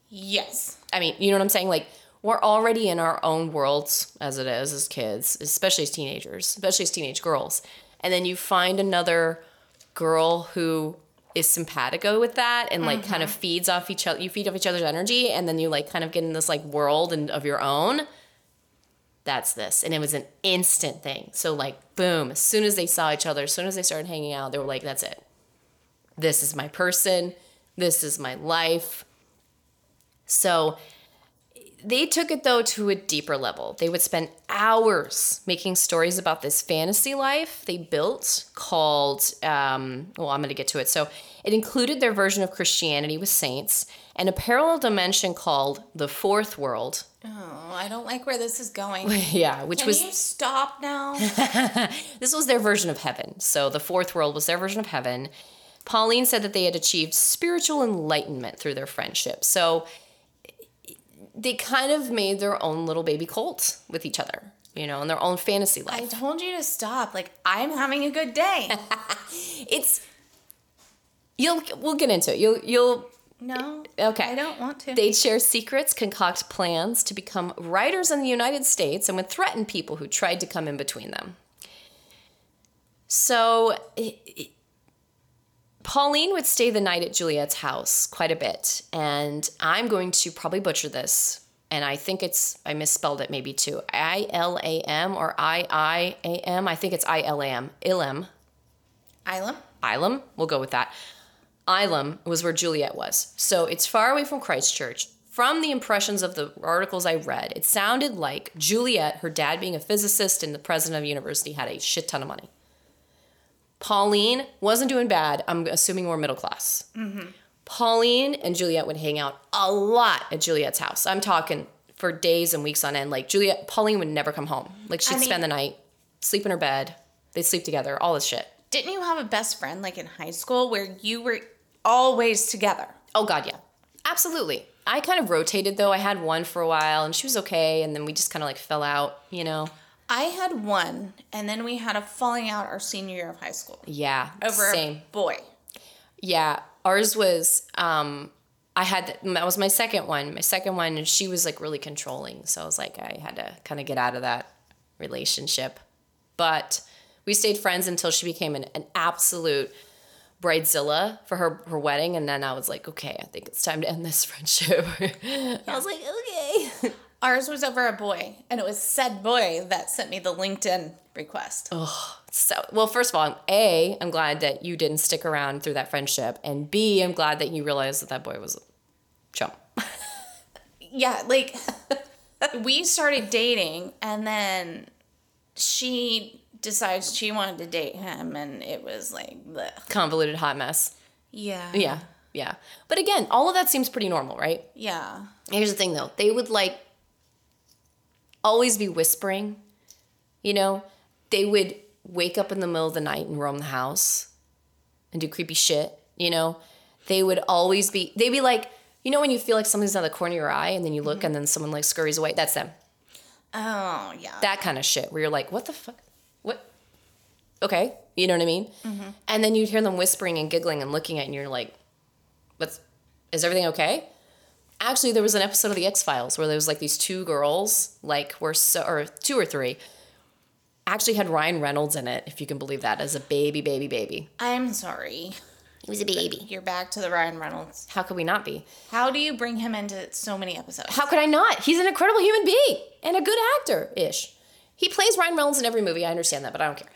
Yes. I mean, you know what I'm saying? Like, we're already in our own worlds as it is as kids, especially as teenagers, especially as teenage girls. And then you find another girl who is simpatico with that and like kind of mm-hmm. feeds off each other. You feed off each other's energy, and then you like kind of get in this like world and of your own. That's this, and it was an instant thing. So like, boom! As soon as they saw each other, as soon as they started hanging out, they were like, "That's it. This is my person. This is my life." So they took it though to a deeper level. They would spend hours making stories about this fantasy life they built called, um, well, I'm going to get to it. So it included their version of Christianity with saints and a parallel dimension called the fourth world. Oh, I don't like where this is going. *laughs* yeah, which Can was you stop now? *laughs* this was their version of heaven. So the fourth world was their version of heaven. Pauline said that they had achieved spiritual enlightenment through their friendship. So they kind of made their own little baby cult with each other, you know, in their own fantasy life. I told you to stop. Like I'm having a good day. *laughs* It's you'll we'll get into it. You'll you'll No. Okay. I don't want to. They'd share secrets, concoct plans to become writers in the United States, and would threaten people who tried to come in between them. So, it- it- Pauline would stay the night at Juliet's house quite a bit, and I'm going to probably butcher this, and I think it's, I misspelled it maybe too. I L A M or I I A M. I think it's I L A M. Ilem. Islam. Ilam, we'll go with that. Ilam was where Juliet was. So it's far away from Christchurch. From the impressions of the articles I read, it sounded like Juliet, her dad being a physicist and the president of the university, had a shit ton of money. Pauline wasn't doing bad. I'm assuming we're middle class. Mm-hmm. Pauline and Juliet would hang out a lot at Juliet's house. I'm talking for days and weeks on end. Like Juliet, Pauline would never come home. Like she'd I mean- spend the night, sleep in her bed. They'd sleep together, all this shit. Didn't you have a best friend like in high school where you were always together? Oh God, yeah, absolutely. I kind of rotated though. I had one for a while, and she was okay, and then we just kind of like fell out. You know? I had one, and then we had a falling out our senior year of high school Yeah, over same. boy. Yeah, ours was. um I had that was my second one. My second one, and she was like really controlling. So I was like, I had to kind of get out of that relationship. But we stayed friends until she became an, an absolute bridezilla for her her wedding, and then I was like, okay, I think it's time to end this *laughs* friendship. I was like, okay. Ours was over a boy, and it was said boy that sent me the LinkedIn request. Oh. So, well, first of all, A, I'm glad that you didn't stick around through that friendship. And B, I'm glad that you realized that that boy was a chump. *laughs* Yeah, like *laughs* we started dating, and then she decides she wanted to date him, and it was like, the Convoluted hot mess. yeah, Yeah, yeah. But again, all of that seems pretty normal, right? yeah. Here's the thing though they would like always be whispering, you know? They would wake up in the middle of the night and roam the house and do creepy shit, you know? They would always be, they'd be like, you know, when you feel like something's out of the corner of your eye and then you look mm-hmm. and then someone like scurries away? That's them. Oh, yeah. that kind of shit where you're like, what the fuck? Okay. You know what I mean? Mm-hmm. And then you'd hear them whispering and giggling and looking at and you're like, what's, is everything okay? Actually, there was an episode of The X Files where there was like these two girls, like, were so, or two or three, actually had Ryan Reynolds in it, if you can believe that, as a baby, baby, baby. I'm sorry. He was a baby. You're back to the Ryan Reynolds. How could we not be? How do you bring him into so many episodes? How could I not? He's an incredible human being and a good actor ish. He plays Ryan Reynolds in every movie. I understand that, but I don't care.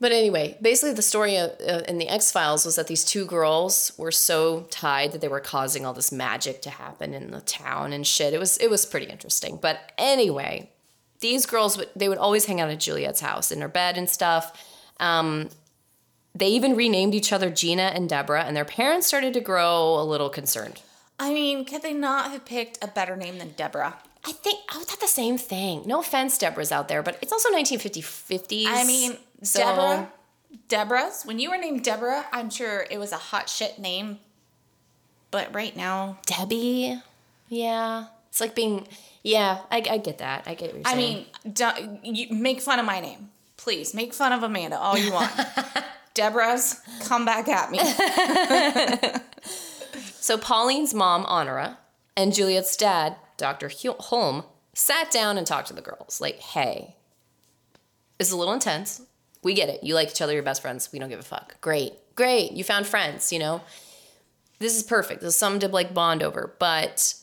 But anyway, basically, the story uh, in the X Files was that these two girls were so tied that they were causing all this magic to happen in the town and shit. It was it was pretty interesting. But anyway, these girls would they would always hang out at Juliet's house in her bed and stuff. Um, they even renamed each other Gina and Deborah, and their parents started to grow a little concerned. I mean, could they not have picked a better name than Deborah? I think I thought the same thing. No offense, Deborah's out there, but it's also 1950s. 50s. I mean, so- Deborah, Deborah's. When you were named Deborah, I'm sure it was a hot shit name. But right now, Debbie. Yeah, it's like being. Yeah, I, I get that. I get what you're I mean, don't, you make fun of my name, please. Make fun of Amanda all you want. *laughs* Deborah's, come back at me. *laughs* so Pauline's mom, Honora, and Juliet's dad, Dr. Hulme, sat down and talked to the girls. Like, hey, it's a little intense. We get it. You like each other. You're best friends. We don't give a fuck. Great, great. You found friends. You know, this is perfect. This is something to like bond over, but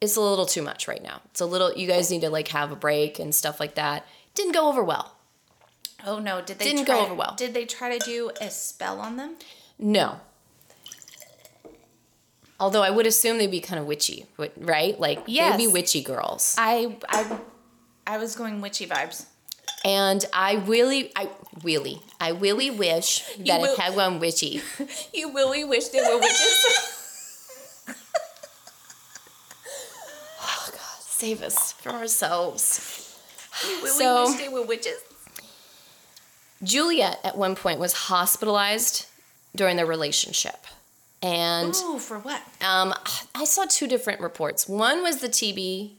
it's a little too much right now. It's a little. You guys need to like have a break and stuff like that. Didn't go over well. Oh no, did they Didn't try, go over well. Did they try to do a spell on them? No. Although I would assume they'd be kind of witchy, right? Like Yes. they'd be witchy girls. I I I was going witchy vibes. And I really, I really, I really wish that will- it had one witchy. *laughs* You really wish there were witches? *laughs* Oh God, save us from ourselves. you really So- wish they were witches? Juliet at one point was hospitalized during their relationship. And Ooh, for what? um, I saw two different reports. One was the TB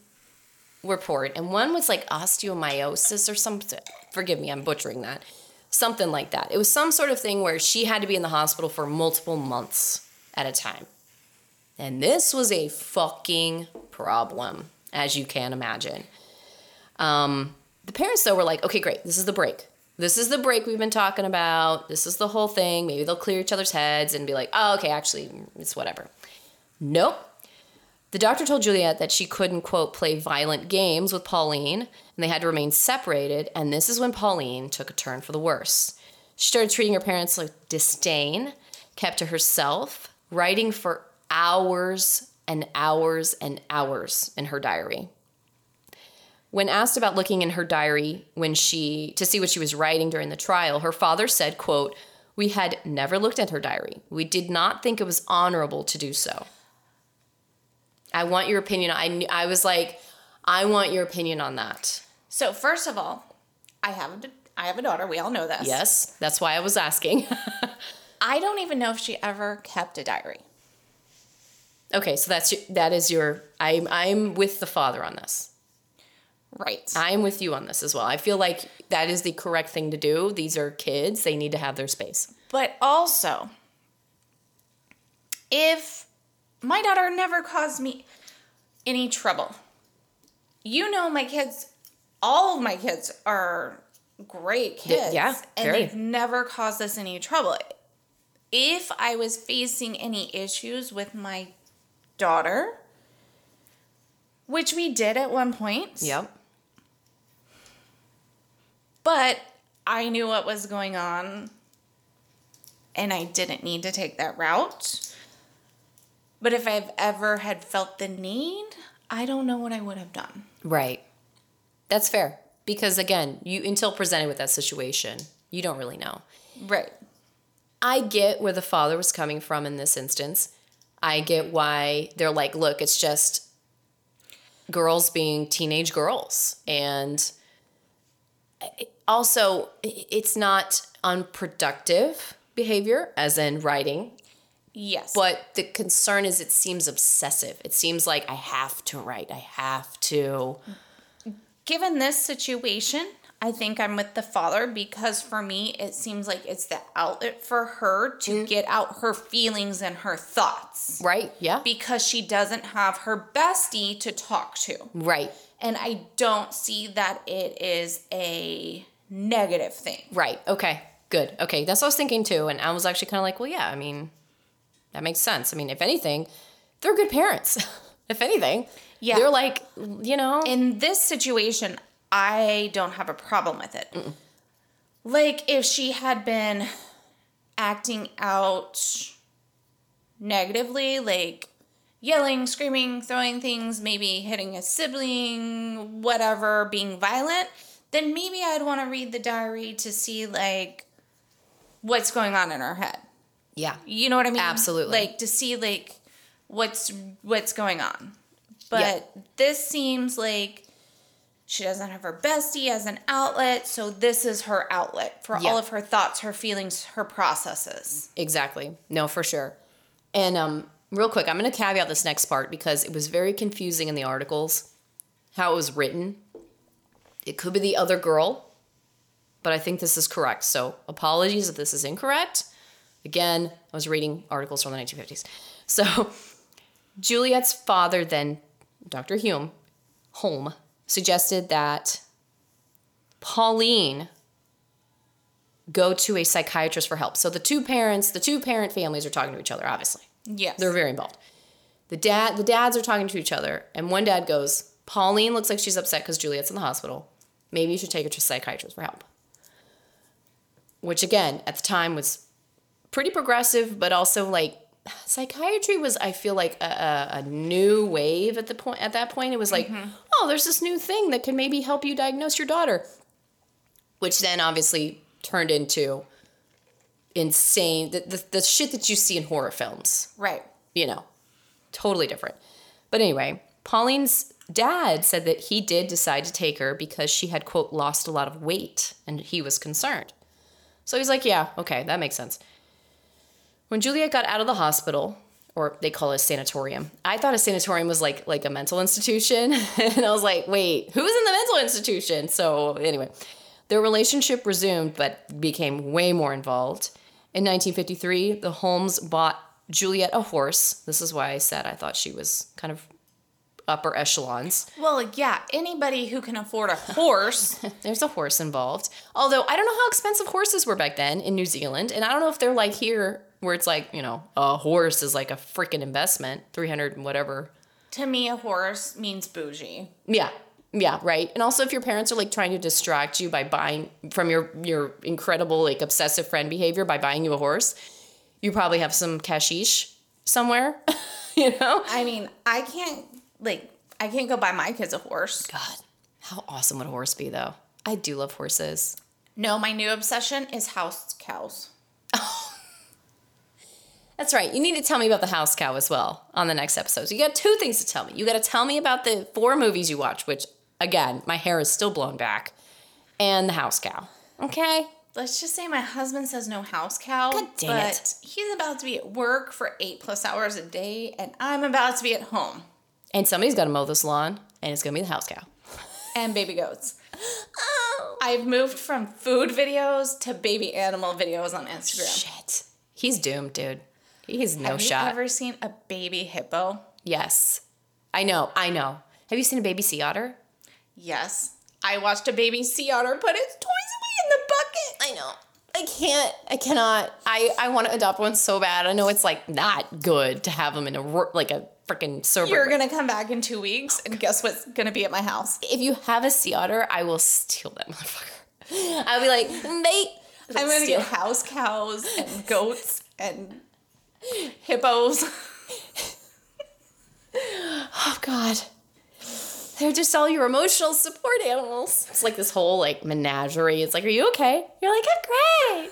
report, and one was like osteomyosis or something. Forgive me, I'm butchering that. Something like that. It was some sort of thing where she had to be in the hospital for multiple months at a time. And this was a fucking problem, as you can imagine. Um, the parents, though, were like, okay, great, this is the break. This is the break we've been talking about. This is the whole thing. Maybe they'll clear each other's heads and be like, oh, okay, actually, it's whatever. Nope. The doctor told Juliet that she couldn't, quote, play violent games with Pauline, and they had to remain separated. And this is when Pauline took a turn for the worse. She started treating her parents with disdain, kept to herself, writing for hours and hours and hours in her diary. When asked about looking in her diary when she to see what she was writing during the trial, her father said, quote, "We had never looked at her diary. We did not think it was honorable to do so." I want your opinion. I knew, I was like, I want your opinion on that. So first of all, I have a, I have a daughter. We all know this. Yes, that's why I was asking. *laughs* I don't even know if she ever kept a diary. okay, so that's your, that is your I'm I'm with the father on this. Right. I'm with you on this as well. I feel like that is the correct thing to do. These are kids. They need to have their space. But also, if my daughter never caused me any trouble, you know, my kids, all of my kids are great kids. yeah, And very. they've never caused us any trouble. If I was facing any issues with my daughter, which we did at one point, Yep. but I knew what was going on and I didn't need to take that route. But if I've ever had felt the need, I don't know what I would have done. Right. That's fair. Because again, you until presented with that situation, you don't really know. Right. I get where the father was coming from in this instance. I get why they're like, look, it's just girls being teenage girls. And also, it's not unproductive behavior, as in writing, Yes. but the concern is it seems obsessive. It seems like I have to write, I have to. given this situation, I think I'm with the father because for me, it seems like it's the outlet for her to Mm-hmm. get out her feelings and her thoughts Right? Yeah. because she doesn't have her bestie to talk to. right. And I don't see that it is a negative thing. Right. Okay. Good. Okay. That's what I was thinking too. And I was actually kind of like, well, yeah, I mean, that makes sense. I mean, if anything, they're good parents. *laughs* if anything, Yeah. they're like, you know, In this situation, I don't have a problem with it. Like if she had been acting out negatively, like yelling, screaming, throwing things, maybe hitting a sibling, whatever, being violent, then maybe I'd want to read the diary to see like what's going on in her head. Yeah, You know what I mean? Absolutely. Like to see like what's what's going on. But Yeah. this seems like she doesn't have her bestie as an outlet, so this is her outlet for Yeah. all of her thoughts, her feelings, her processes. exactly. No, for sure. And um, real quick, I'm going to caveat this next part because it was very confusing in the articles how it was written. It could be the other girl, but I think this is correct. So apologies if this is incorrect. Again, I was reading articles from the 1950s. So Juliet's father, then Dr. Hulme, Holm, suggested that Pauline go to a psychiatrist for help. So the two parents, the two parent families are talking to each other, obviously. Yes. They're very involved. The dad, the dads are talking to each other, and one dad goes, "Pauline looks like she's upset because Juliet's in the hospital. Maybe you should take her to a psychiatrist for help." Which again, at the time was pretty progressive, but also like psychiatry was, I feel like a, a, a new wave at the point. At that point, it was like, mm-hmm. oh, there's this new thing that can maybe help you diagnose your daughter. Which then obviously turned into insane the, the, the shit that you see in horror films right. you know, totally different. But anyway, Pauline's dad said that he did decide to take her because she had, quote, lost a lot of weight and he was concerned. So he's like, yeah, okay, that makes sense. When Juliet got out of the hospital, or they call it a sanatorium, I thought a sanatorium was like like a mental institution. *laughs* and I was like, wait, who's in the mental institution? So anyway, their relationship resumed but became way more involved. In 1953, the Hulmes bought Juliet a horse. This is why I said I thought she was kind of upper echelons. Well, yeah, anybody who can afford a horse. *laughs* There's a horse involved. Although I don't know how expensive horses were back then in New Zealand, and I don't know if they're like here where it's like, you know, a horse is like a freaking investment, 300 and whatever. to me, a horse means bougie. Yeah. Yeah, right. And also if your parents are like trying to distract you by buying from your your incredible like obsessive friend behavior by buying you a horse, you probably have some cashish somewhere, *laughs* you know? I mean, I can't, like, I can't go buy my kids a horse. God, how awesome would a horse be though? I do love horses. No, my new obsession is house cows. *laughs* Oh, That's right. You need to tell me about the house cow as well on the next episode. So you got two things to tell me. You got to tell me about the four movies you watch, which again, my hair is still blown back, and the house cow. Okay? Let's just say my husband says no house cow. God dang but it. he's about to be at work for eight plus hours a day, and I'm about to be at home. And somebody's got to mow this lawn, and it's going to be the house cow. And baby goats. *gasps* Oh. I've moved from food videos to baby animal videos on Instagram. Shit. He's doomed, dude. He's no Have shot. Have you ever seen a baby hippo? yes. I know. I know. Have you seen a baby sea otter? Yes. I watched a baby sea otter put its toys away in the bucket. I know. I can't. I cannot. I I want to adopt one so bad. I know it's like not good to have them in a like a freaking server. You're gonna come back in two weeks, and guess what's gonna be at my house? if you have a sea otter, I will steal that motherfucker. *laughs* I'll be like, mate. I'm gonna steal. get house cows and goats and hippos. Oh God. They're just all your emotional support animals. It's like this whole like menagerie. It's like, are you okay? You're like, I'm great.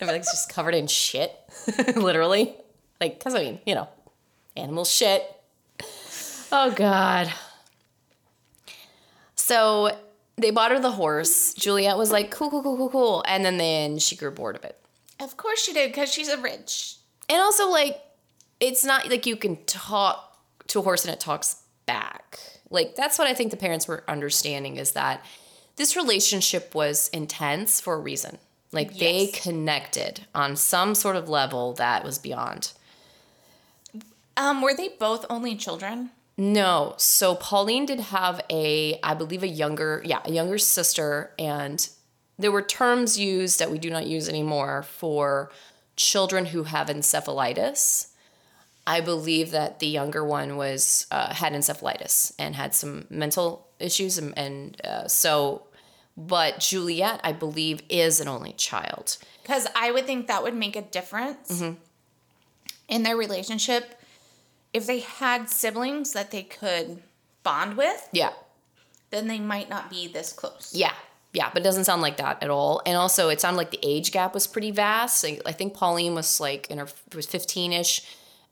Everything's just covered in shit, *laughs* literally. Like, cause I mean, you know, animal shit. Oh God. So they bought her the horse. Juliet was like, cool, cool, cool, cool, cool. And then then she grew bored of it. Of course she did, because she's a rich. And also, like, it's not like you can talk to a horse and it talks back. Like, that's what I think the parents were understanding is that this relationship was intense for a reason. Like they connected on some sort of level that was beyond. Um, were they both only children? No. So Pauline did have a, I believe, a younger, yeah, a younger sister, and there were terms used that we do not use anymore for children who have encephalitis. I believe that the younger one was uh, had encephalitis and had some mental issues, and, and uh, so. But Juliet, I believe, is an only child. Because I would think that would make a difference in their relationship if they had siblings that they could bond with. Yeah, Then they might not be this close. Yeah, yeah, but it doesn't sound like that at all. And also, it sounded like the age gap was pretty vast. I think Pauline was like in her was fifteen ish,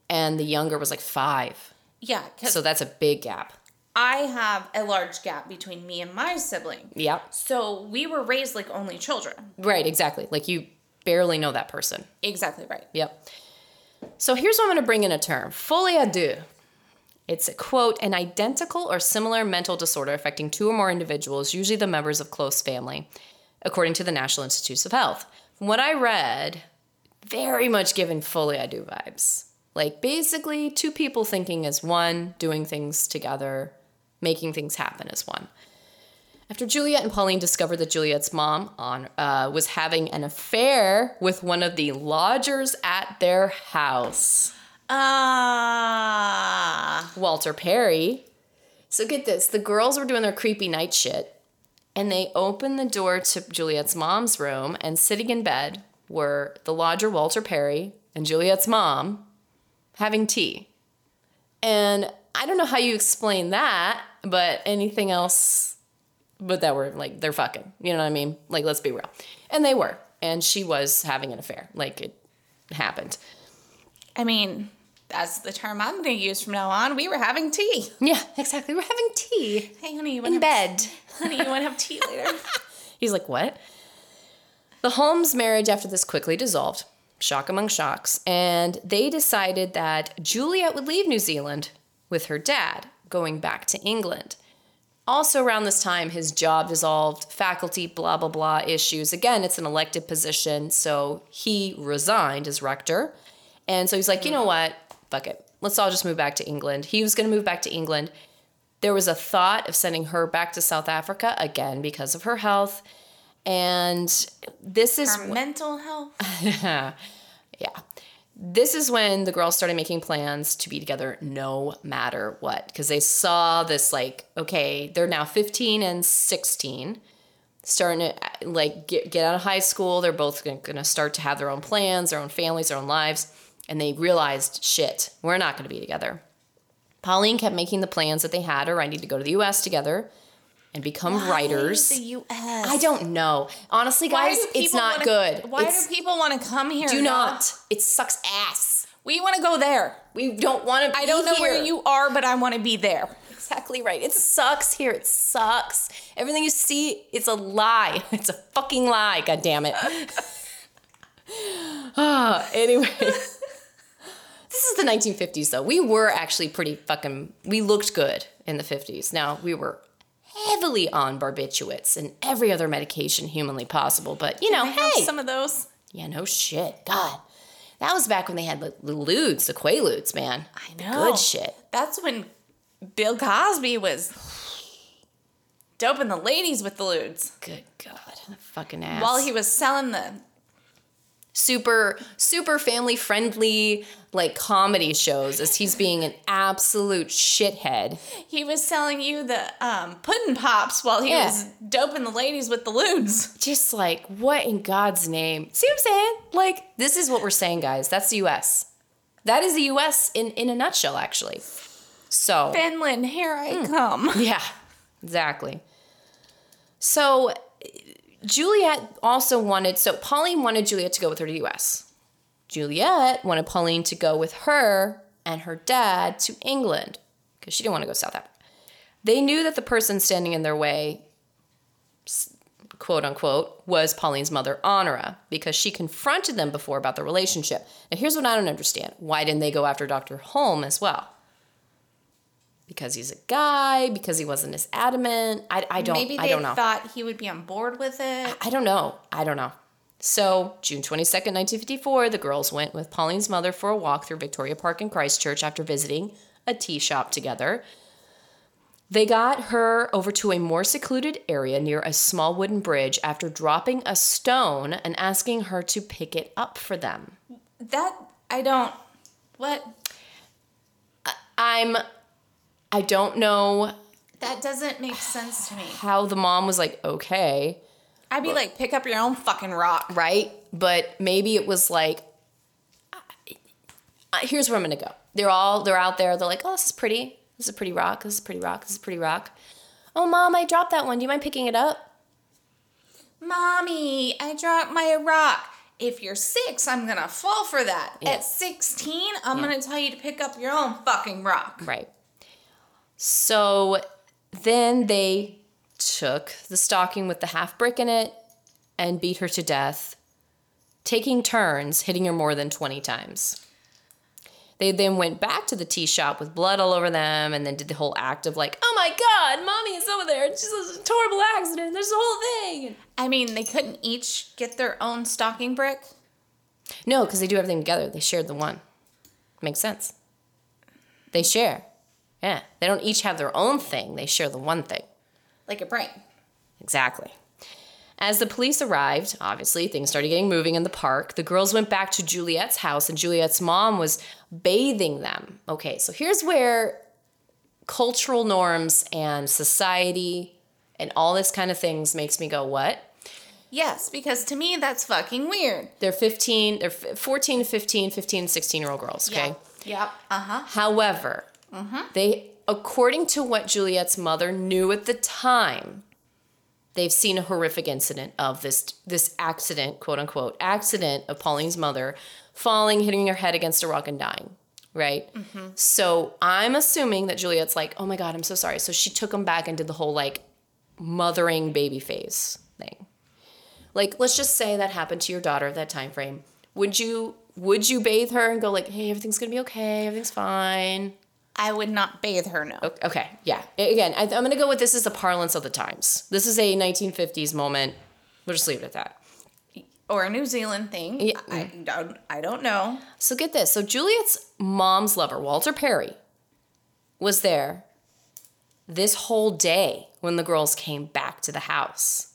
and the younger was like five. Yeah, So that's a big gap. I have a large gap between me and my sibling. Yeah, So we were raised like only children. right, exactly. Like you barely know that person. Exactly right. Yep. So here's what I'm going to bring in a term: folie à deux. It's a quote, an identical or similar mental disorder affecting two or more individuals, usually the members of close family, according to the National Institutes of Health. From what I read, very much given folie à deux vibes. Like basically two people thinking as one, doing things together, making things happen as one. After Juliet and Pauline discovered that Juliet's mom on, uh, was having an affair with one of the lodgers at their house, Ah. Walter Perry. So get this the girls were doing their creepy night shit, and they opened the door to Juliet's mom's room, and sitting in bed were the lodger, Walter Perry, and Juliet's mom having tea. And I don't know how you explain that, but anything else but that were like they're fucking. You know what I mean? Like let's be real. And they were. And she was having an affair. Like it happened. I mean, that's the term I'm going to use from now on. We were having tea. Yeah, exactly. We're having tea Hey, honey, you want in bed. honey, you want to have tea *laughs* later? He's like, "What?" The Hulmes marriage after this quickly dissolved. Shock among shocks, and they decided that Juliet would leave New Zealand with her dad, going back to England. Also, around this time, his job dissolved, faculty, blah, blah, blah issues. Again, it's an elected position, so he resigned as rector. And so he's like, you know what? Fuck it. Let's all just move back to England. He was going to move back to England. There was a thought of sending her back to South Africa, again, because of her health. And this is Her mental health. *laughs* yeah. This is when the girls started making plans to be together no matter what. Because they saw this, like, okay, they're now 15 and 16, starting to, like, get, get out of high school. They're both going to start to have their own plans, their own families, their own lives. And they realized, shit, we're not going to be together. Pauline kept making the plans that they had, or I need to go to the US together and become writers. The U.S. I don't know. Honestly, guys, it's not wanna- good. Why It's- do people want to come here? do not. It sucks ass. We want to go there. We don't want to. I don't know where you are, but I want to be there. Exactly right. It sucks here. It sucks. Everything you see, it's a lie. *laughs* It's a fucking lie. God damn it. *laughs* Ah, anyway. *laughs* This is the 1950s, though. We were actually pretty fucking. We looked good in the 50s. Now we were heavily on barbiturates and every other medication humanly possible. But you know, hey, some of those. yeah, no shit. God, that was back when they had the, the ludes, the quaaludes, man. I know. Good shit. That's when Bill Cosby was doping the ladies with the ludes. Good God, the fucking ass. while he was selling the. Super super family friendly like comedy shows as he's being an absolute shithead. He was selling you the um, pudding pops while he Yeah. was doping the ladies with the ludes. Just like what in God's name? See what I'm saying? Like this is what we're saying, guys. That's the U.S. That is the U.S. in in a nutshell, actually. So Finland, here I Hmm. come. Yeah, exactly. So Juliet also wanted, so Pauline wanted Juliet to go with her to the US. Juliet wanted Pauline to go with her and her dad to England because she didn't want to go South Africa. They knew that the person standing in their way, quote unquote, was Pauline's mother, Honora, because she confronted them before about the relationship. Now, here's what I don't understand why didn't they go after Dr. Hulme as well? Because he's a guy, because he wasn't as adamant. I, I don't Maybe I they don't know. thought he would be on board with it. I don't know. I don't know. So, June 22nd, 1954, the girls went with Pauline's mother for a walk through Victoria Park in Christchurch after visiting a tea shop together. They got her over to a more secluded area near a small wooden bridge after dropping a stone and asking her to pick it up for them. That I don't. What? I'm I don't know That doesn't make sense to me. how the mom was like, "Okay." I'd be like, pick up your own fucking rock. right? But maybe it was like, here's where I'm gonna go. They're all they're out there. They're like, oh, this is pretty. This is a pretty rock. This is a pretty rock. This is a pretty rock. Oh, mom, I dropped that one. Do you mind picking it up? Mommy, I dropped my rock. If you're six, I'm gonna fall for that. Yeah. At 16, I'm gonna tell you to pick up your own fucking rock. Right. So then they took the stocking with the half brick in it and beat her to death, taking turns hitting her more than 20 times. They then went back to the tea shop with blood all over them and then did the whole act of like, oh my God, mommy is over there. It's just a horrible accident. There's a whole thing. I mean, they couldn't each get their own stocking brick. No, because they do everything together. They shared the one. Makes sense. They share. Yeah. They don't each have their own thing. They share the one thing. Like a brain. Exactly. As the police arrived, obviously things started getting moving in the park. The girls went back to Juliet's house, and Juliet's mom was bathing them. Okay, so here's where cultural norms and society and all this kind of things makes me go, what? Yes, because to me, that's fucking weird. They're 15, they're f- 14 to 15, 15, 16 year old girls, okay? Yep. Uh huh. However, Mm-hmm. they, according to what Juliet's mother knew at the time, they've seen a horrific incident of this this accident, quote unquote, accident of Pauline's mother falling, hitting her head against a rock and dying. Right. Mm-hmm. So I'm assuming that Juliet's like, oh my god, I'm so sorry. So she took him back and did the whole like mothering baby phase thing. Like, let's just say that happened to your daughter at that time frame. Would you would you bathe her and go like, hey, everything's gonna be okay, everything's fine? I would not bathe her, no. Okay, yeah. Again, I, I'm going to go with this is the parlance of the times. This is a 1950s moment. We'll just leave it at that. Or a New Zealand thing. Yeah. I, don't, I don't know. So get this. So Juliet's mom's lover, Walter Perry, was there this whole day when the girls came back to the house.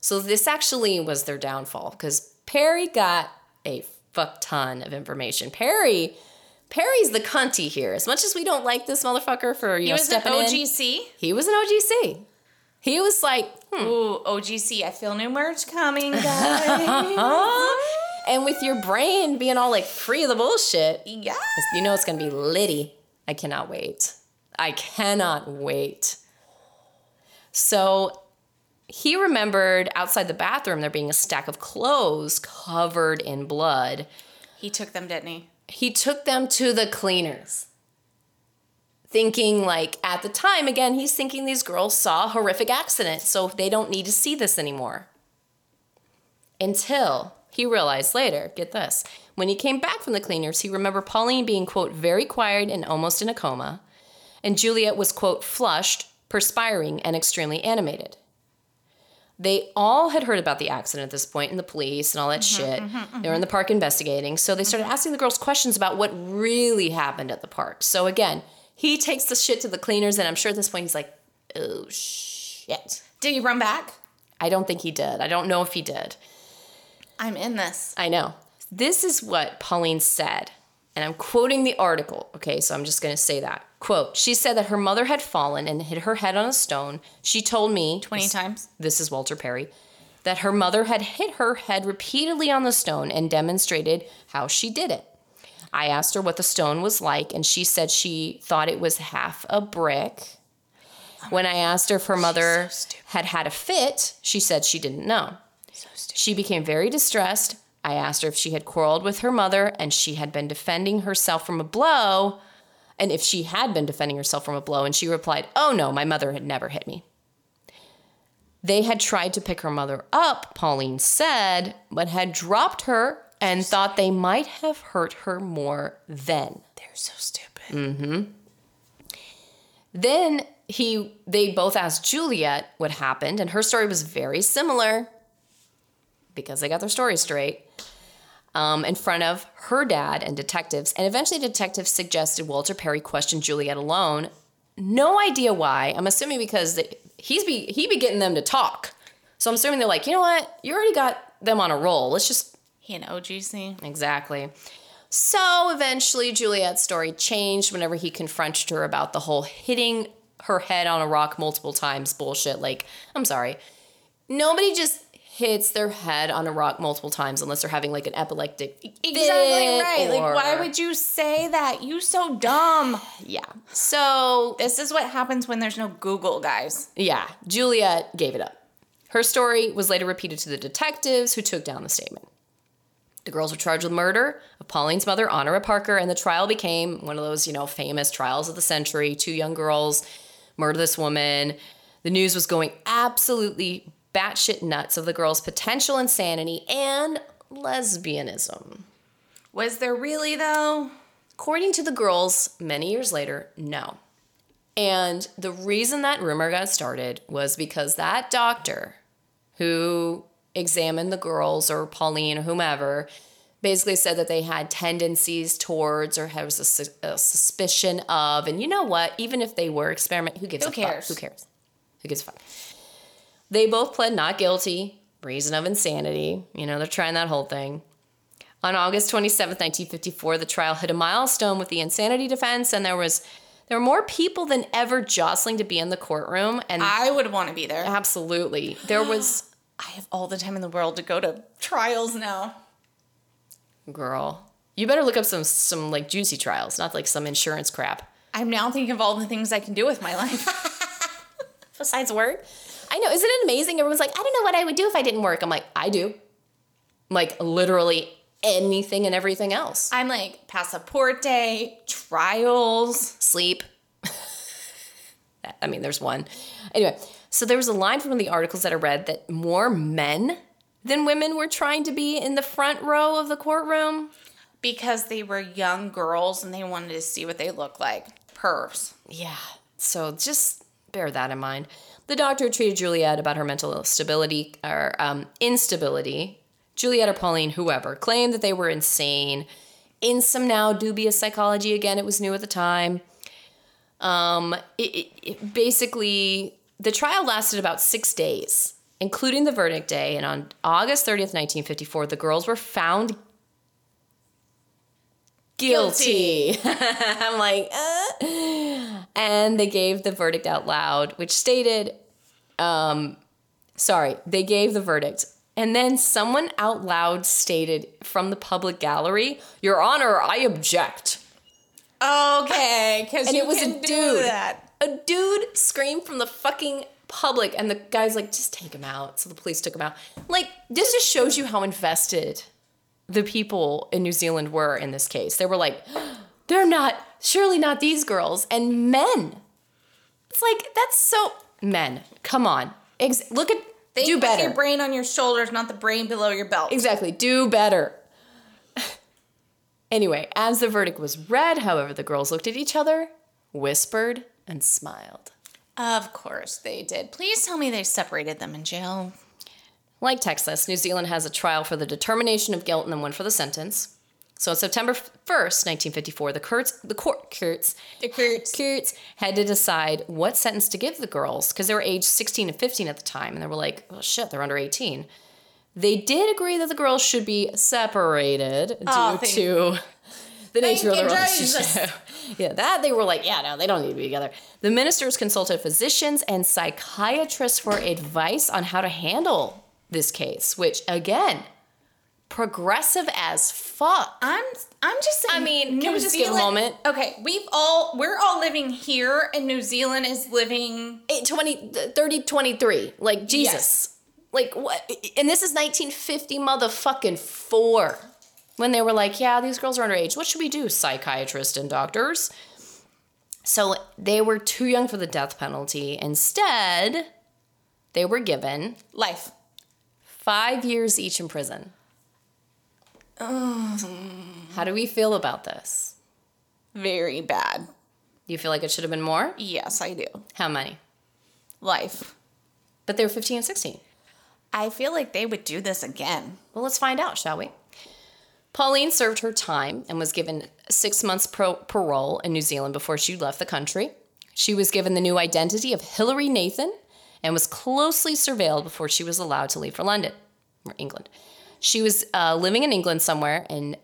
So this actually was their downfall because Perry got a fuck ton of information. Perry, Perry's the cunty here. As much as we don't like this motherfucker for you He know was an stepping in, OGC. he was an OGC. He was like, hmm, Ooh, OGC. I feel new merch coming, *laughs* guys. And with your brain being all like free of the bullshit, yeah. you know it's gonna be litty. I cannot wait. I cannot wait. So he remembered outside the bathroom there being a stack of clothes covered in blood. He took them, didn't he? He took them to the cleaners. Thinking, like, at the time, again, he's thinking these girls saw a horrific accident, so they don't need to see this anymore. Until he realized later, get this, when he came back from the cleaners, he remembered Pauline being, quote, very quiet and almost in a coma, and Juliet was, quote, flushed, perspiring, and extremely animated. They all had heard about the accident at this point, and the police and all that mm-hmm, shit. Mm-hmm, they were mm-hmm. in the park investigating, so they started asking the girls questions about what really happened at the park. So again, he takes the shit to the cleaners, and I'm sure at this point he's like, oh shit. Did he run back? I don't think he did. I don't know if he did. I'm in this. I know. This is what Pauline said, and I'm quoting the article. Okay, so I'm just going to say that. Quote, she said that her mother had fallen and hit her head on a stone. She told me 20 this- times. This is Walter Perry. That her mother had hit her head repeatedly on the stone and demonstrated how she did it. I asked her what the stone was like, and she said she thought it was half a brick. When I asked her if her mother had had a fit, she said she didn't know. She became very distressed. I asked her if she had quarreled with her mother and she had been defending herself from a blow, and if she had been defending herself from a blow, and she replied, Oh no, my mother had never hit me. They had tried to pick her mother up, Pauline said, but had dropped her and thought they might have hurt her more then. They're so stupid. Mm-hmm. Then he they both asked Juliet what happened, and her story was very similar because they got their story straight. Um, in front of her dad and detectives, and eventually detectives suggested Walter Perry question Juliet alone. No idea why. I'm assuming because he's be he be getting them to talk. So I'm assuming they're like, you know what, you already got them on a roll. Let's just He an OGC. Exactly. So eventually, Juliet's story changed whenever he confronted her about the whole hitting her head on a rock multiple times bullshit. Like, I'm sorry. Nobody just hits their head on a rock multiple times unless they're having like an epileptic. Exactly right. Like, why would you say that? You so dumb. *sighs* Yeah. So, This is what happens when there's no Google, guys. yeah, Juliet gave it up. Her story was later repeated to the detectives who took down the statement. The girls were charged with murder of Pauline's mother, Honora Parker, and the trial became one of those, you know, famous trials of the century. Two young girls murder this woman. The news was going absolutely batshit nuts of the girls' potential insanity and lesbianism. Was there really though? According to the girls, many years later, no. And the reason that rumor got started was because that doctor who examined the girls or Pauline or whomever basically said that they had tendencies towards or has a, su- a suspicion of, and you know what? Even if they were experiment, who gives Who a fuck? cares? Who cares? Who gives a fuck? They both pled not guilty, reason of insanity. You know, they're trying that whole thing. On August 27th, 1954, the trial hit a milestone with the insanity defense, and there was there were more people than ever jostling to be in the courtroom. And I would want to be there. absolutely, there *gasps* was I have all the time in the world to go to trials now. girl. You better look up some some like juicy trials, not like some insurance crap. I'm now thinking of all the things I can do with my life. *laughs* Besides work, I know. Isn't it amazing? Everyone's like, I don't know what I would do if I didn't work. I'm like, I do. Like literally anything and everything else. I'm like passaporte, trials. sleep. *laughs* I mean, there's one. Anyway, so there was a line from one of the articles that I read that more men than women were trying to be in the front row of the courtroom. because they were young girls and they wanted to see what they look like. Pervs. Yeah, so just bear that in mind. The doctor treated Juliet about her mental stability or um, instability. Juliet or Pauline, whoever, claimed that they were insane. In some now dubious psychology, again, it was new at the time. Um, it, it, it basically, the trial lasted about six days, including the verdict day. And on August 30th, 1954, the girls were found guilty. *laughs* I'm like, uh. and they gave the verdict out loud, which stated, um, sorry, they gave the verdict. And then someone out loud stated from the public gallery, Your Honor, I object. Okay, because it was can a do dude. that. A dude screamed from the fucking public, and the guy's like, just take him out. So the police took him out. Like, this just shows you how invested the people in New Zealand were in this case. They were like, *gasps* they're not, surely not these girls. And men. It's like, that's so, men, come on. Ex- look at, They do put better. your brain on your shoulders, not the brain below your belt. Exactly. Do better. *laughs* anyway, as the verdict was read, however, the girls looked at each other, whispered, and smiled. Of course they did. Please tell me they separated them in jail. Like Texas, New Zealand has a trial for the determination of guilt and then one for the sentence. So on September 1st, 1954, the Kurtz, the court, Kurtz, The Kurtz. Kurtz had to decide what sentence to give the girls because they were aged 16 and 15 at the time, and they were like, oh shit, they're under 18. They did agree that the girls should be separated due Oh, thank- to the nature of the relationship. *laughs* yeah, that they were like, yeah, no, they don't need to be together. The ministers consulted physicians and psychiatrists for advice on how to handle this case, which again, progressive as fuck. I'm I'm just saying. I mean, can we just give a moment? Okay, we've all we're all living here, and New Zealand is living. Eight- 20, 30, 23. Like, Jesus. Yes. Like, what? And this is 1950 motherfucking four. When they were like, yeah, these girls are underage. What should we do, psychiatrists and doctors? So they were too young for the death penalty. Instead, they were given Life. Five years each in prison. Oh. How do we feel about this? Very bad. You feel like it should have been more? Yes, I do. How many? Life. But they were 15 and 16. I feel like they would do this again. Well, let's find out, shall we? Pauline served her time and was given six months pro- parole in New Zealand before she left the country. She was given the new identity of Hilary Nathan and was closely surveilled before she was allowed to leave for London or England. She was uh, living in England somewhere, and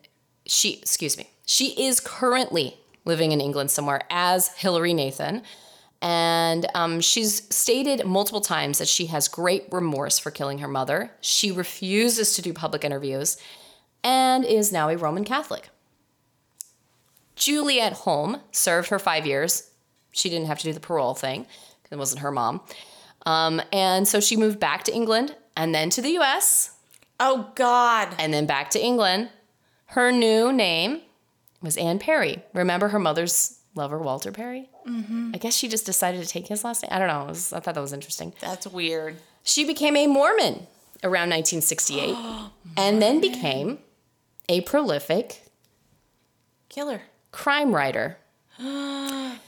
she, excuse me, she is currently living in England somewhere as Hilary Nathan. And um, she's stated multiple times that she has great remorse for killing her mother. She refuses to do public interviews and is now a Roman Catholic. Juliet Hulme served her five years. She didn't have to do the parole thing because it wasn't her mom. Um, and so she moved back to England and then to the US Oh God. and then back to England. Her new name was Anne Perry. Remember her mother's lover, Walter Perry? Mm-hmm. I guess she just decided to take his last name. I don't know. Was, I thought that was interesting. That's weird. She became a Mormon around 1968 *gasps* and then became a prolific Killer. crime writer. *gasps* *gasps*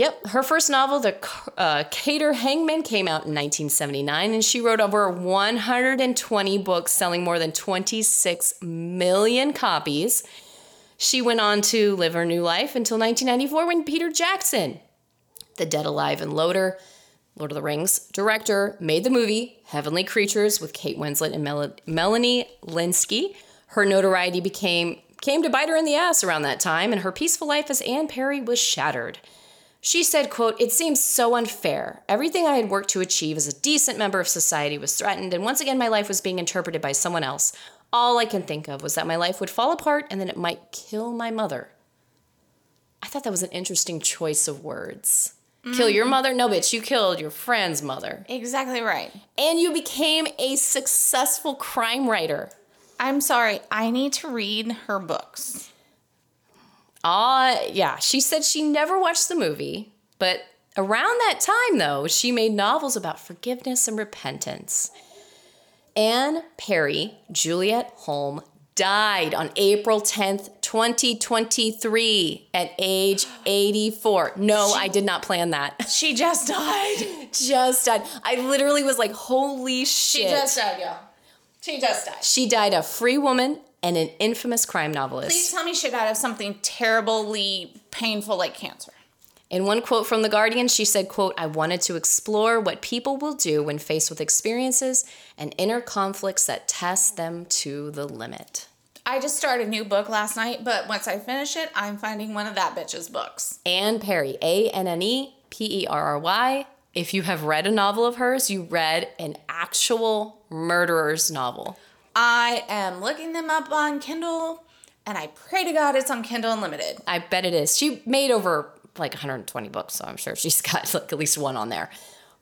yep, her first novel, The uh, Cater Hangman, came out in 1979, and she wrote over 120 books, selling more than 26 million copies. She went on to live her new life until 1994 when Peter Jackson, the Dead Alive and Loader, Lord of the Rings director, made the movie Heavenly Creatures with Kate Winslet and Mel- Melanie Lynskey. Her notoriety became came to bite her in the ass around that time, and her peaceful life as Anne Perry was shattered. She said, quote, It seems so unfair. Everything I had worked to achieve as a decent member of society was threatened, and once again my life was being interpreted by someone else. All I can think of was that my life would fall apart and then it might kill my mother. I thought that was an interesting choice of words. Kill your mm-hmm. mother? No, bitch, you killed your friend's mother. Exactly right. And you became a successful crime writer. I'm sorry. I need to read her books. Ah, yeah. She said she never watched the movie, but around that time, though, she made novels about forgiveness and repentance. Anne Perry, Juliet Hulme, died on April 10th, 2023, at age 84. No, I did not plan that. *laughs* She just died. *laughs* Just died. I literally was like, holy shit. She just died, y'all. She just died. She died a free woman and an infamous crime novelist. Please tell me she died of something terribly painful like cancer. In one quote from The Guardian, she said, quote, I wanted to explore what people will do when faced with experiences and inner conflicts that test them to the limit. I just started a new book last night, but once I finish it, I'm finding one of that bitch's books. Anne Perry, A N N E P E R R Y. If you have read a novel of hers, you read an actual murderer's novel. I am looking them up on Kindle, and I pray to God it's on Kindle Unlimited. I bet it is. She made over like 120 books, so I'm sure she's *laughs* got like at least one on there.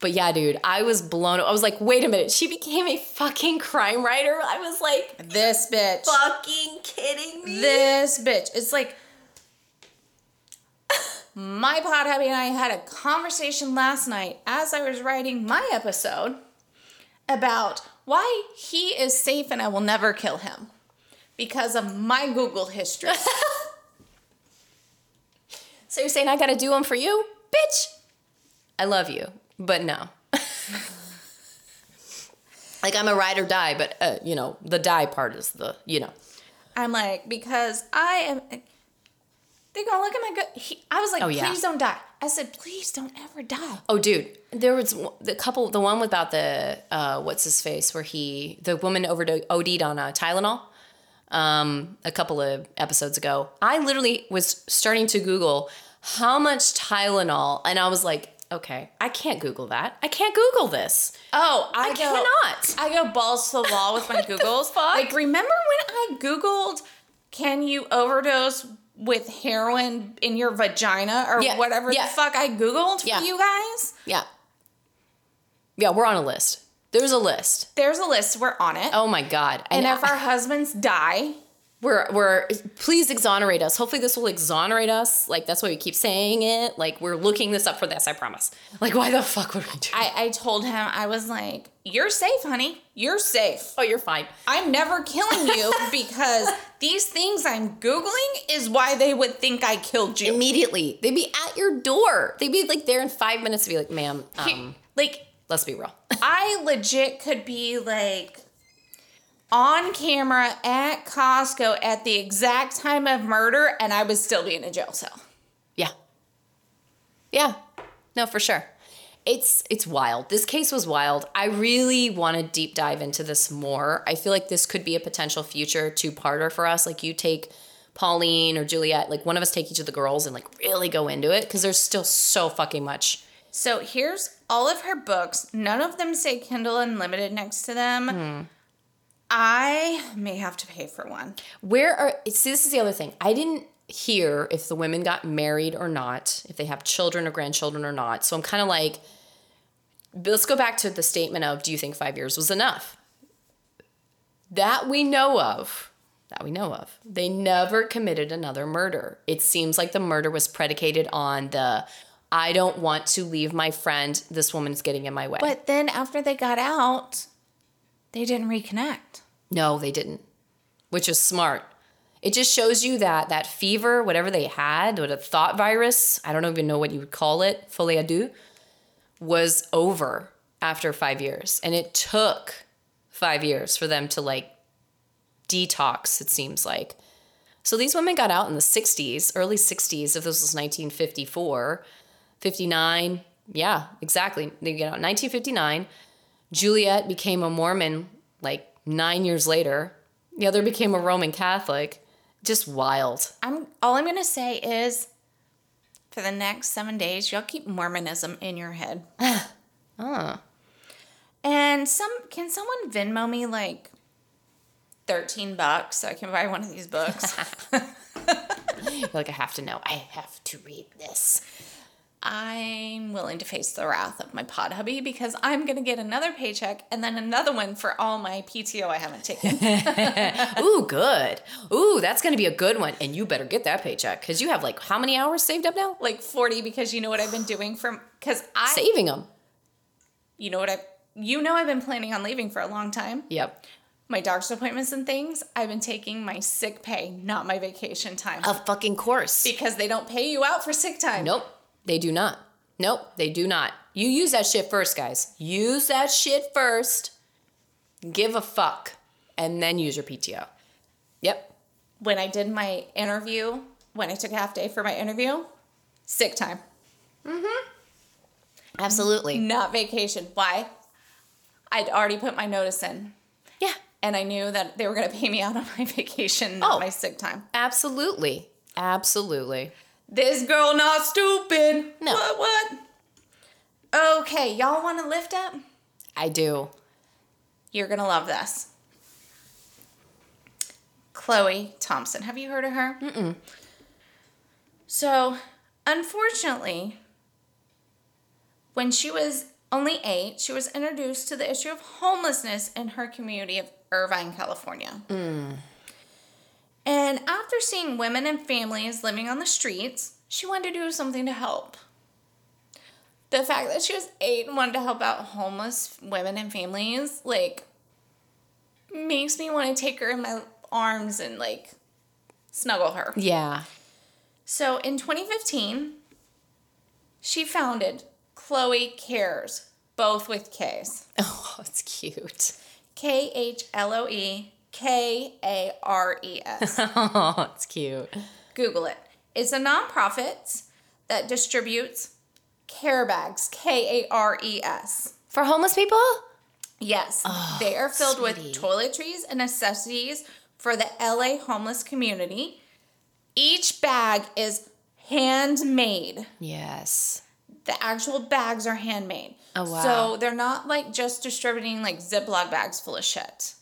But yeah, dude, I was blown. I was like, wait a minute, she became a fucking crime writer. I was like, This bitch. fucking kidding me. This bitch. It's like my pod hubby and I had a conversation last night as I was writing my episode about why he is safe and I will never kill him because of my Google history. *laughs* So you're saying I gotta do them for you, bitch? I love you, but no. *laughs* like I'm a ride or die, but uh, you know the die part is the you know. I'm like, because I am. they're gonna look at my good. He, I was like, Oh, yeah. please don't die. I said, please don't ever die. Oh, dude, there was the couple, the one about the uh, what's his face, where he the woman overdosed OD'd on uh, Tylenol. Um, a couple of episodes ago, I literally was starting to Google how much Tylenol, and I was like, okay, I can't Google that. I can't Google this. Oh, I, I go, cannot. I go balls to the wall with my *laughs* Googles. Like, remember when I Googled, can you overdose with heroin in your vagina or Yeah, whatever yeah. the fuck I Googled Yeah. for you guys? Yeah, yeah, we're on a list. There's a list. There's a list. We're on it. Oh my god! and I- if our husbands die, we're we're please exonerate us. Hopefully this will exonerate us. Like that's why we keep saying it. Like we're looking this up for this, I promise. Like why the fuck would we do I, I told him, I was like, You're safe, honey. You're safe. Oh, you're fine. I'm never killing you *laughs* because these things I'm Googling is why they would think I killed you. Immediately. They'd be at your door. They'd be like there in five minutes to be like, ma'am, um, like, let's be real. I legit could be like on camera at Costco at the exact time of murder and I would still be in a jail cell. Yeah. Yeah. No, for sure. It's it's wild. This case was wild. I really want to deep dive into this more. I feel like this could be a potential future two-parter for us. Like you take Pauline or Juliet, like one of us take each of the girls and like really go into it because there's still so fucking much. So here's all of her books. None of them say Kindle Unlimited next to them. Hmm. I may have to pay for one. Where are see this is the other thing. I didn't hear if the women got married or not, if they have children or grandchildren or not. So I'm kind of like let's go back to the statement of do you think 5 years was enough? That we know of. That we know of. They never committed another murder. It seems like the murder was predicated on the I don't want to leave my friend. This woman is getting in my way. But then after they got out, they didn't reconnect. No, they didn't, which is smart. It just shows you that that fever, whatever they had, what a thought virus, I don't even know what you would call it, folie à deux, was over after five years. And it took five years for them to like detox, it seems like. So these women got out in the 60s, early 60s, if this was 1954, 59. Yeah, exactly. They get out in 1959. Juliet became a Mormon like nine years later. The other became a Roman Catholic. Just wild. I'm all I'm gonna say is for the next seven days, y'all keep Mormonism in your head. Oh. *sighs* And some can someone Venmo me like 13 bucks so I can buy one of these books? *laughs* Like I have to know. I have to read this. I'm willing to face the wrath of my pod hubby because I'm gonna get another paycheck and then another one for all my PTO I haven't taken. *laughs* Ooh, good. Ooh, that's gonna be a good one. And you better get that paycheck because you have like how many hours saved up now? like 40 because you know what I've been doing from because I Saving them. you know what I you know I've been planning on leaving for a long time. Yep. My doctor's appointments and things, I've been taking my sick pay, not my vacation time. Of fucking course. because they don't pay you out for sick time. Nope, they do not. Nope, they do not. You use that shit first, guys. Use that shit first. Give a fuck. And then use your PTO. Yep. When I did my interview, when I took a half day for my interview, sick time, Mhm. Absolutely. not vacation. Why? I'd already put my notice in Yeah. and I knew that they were going to pay me out on my *laughs* vacation, not Oh. my sick time. Absolutely. Absolutely. This girl not stupid. No. What, what? Okay, y'all want to lift up? I do. You're going to love this. Khloe Thompson. Have you heard of her? Mm-mm. So, unfortunately, when she was only eight, she was introduced to the issue of homelessness in her community of Irvine, California. Mm. And after seeing women and families living on the streets, she wanted to do something to help. The fact that she was eight and wanted to help out homeless women and families, like, makes me want to take her in my arms and, like, snuggle her. Yeah. So in 2015, she founded Khloe Kares, both with K's. Oh, *laughs* it's cute. K H L O E K A R E S. *laughs* Oh, it's cute. Google it. It's a nonprofit that distributes care bags, K A R E S. For homeless people? Yes, oh, they are filled sweetie. with toiletries and necessities for the LA homeless community. Each bag is handmade. Yes. The actual bags are handmade. Oh, wow. So they're not like just distributing like Ziploc bags full of shit.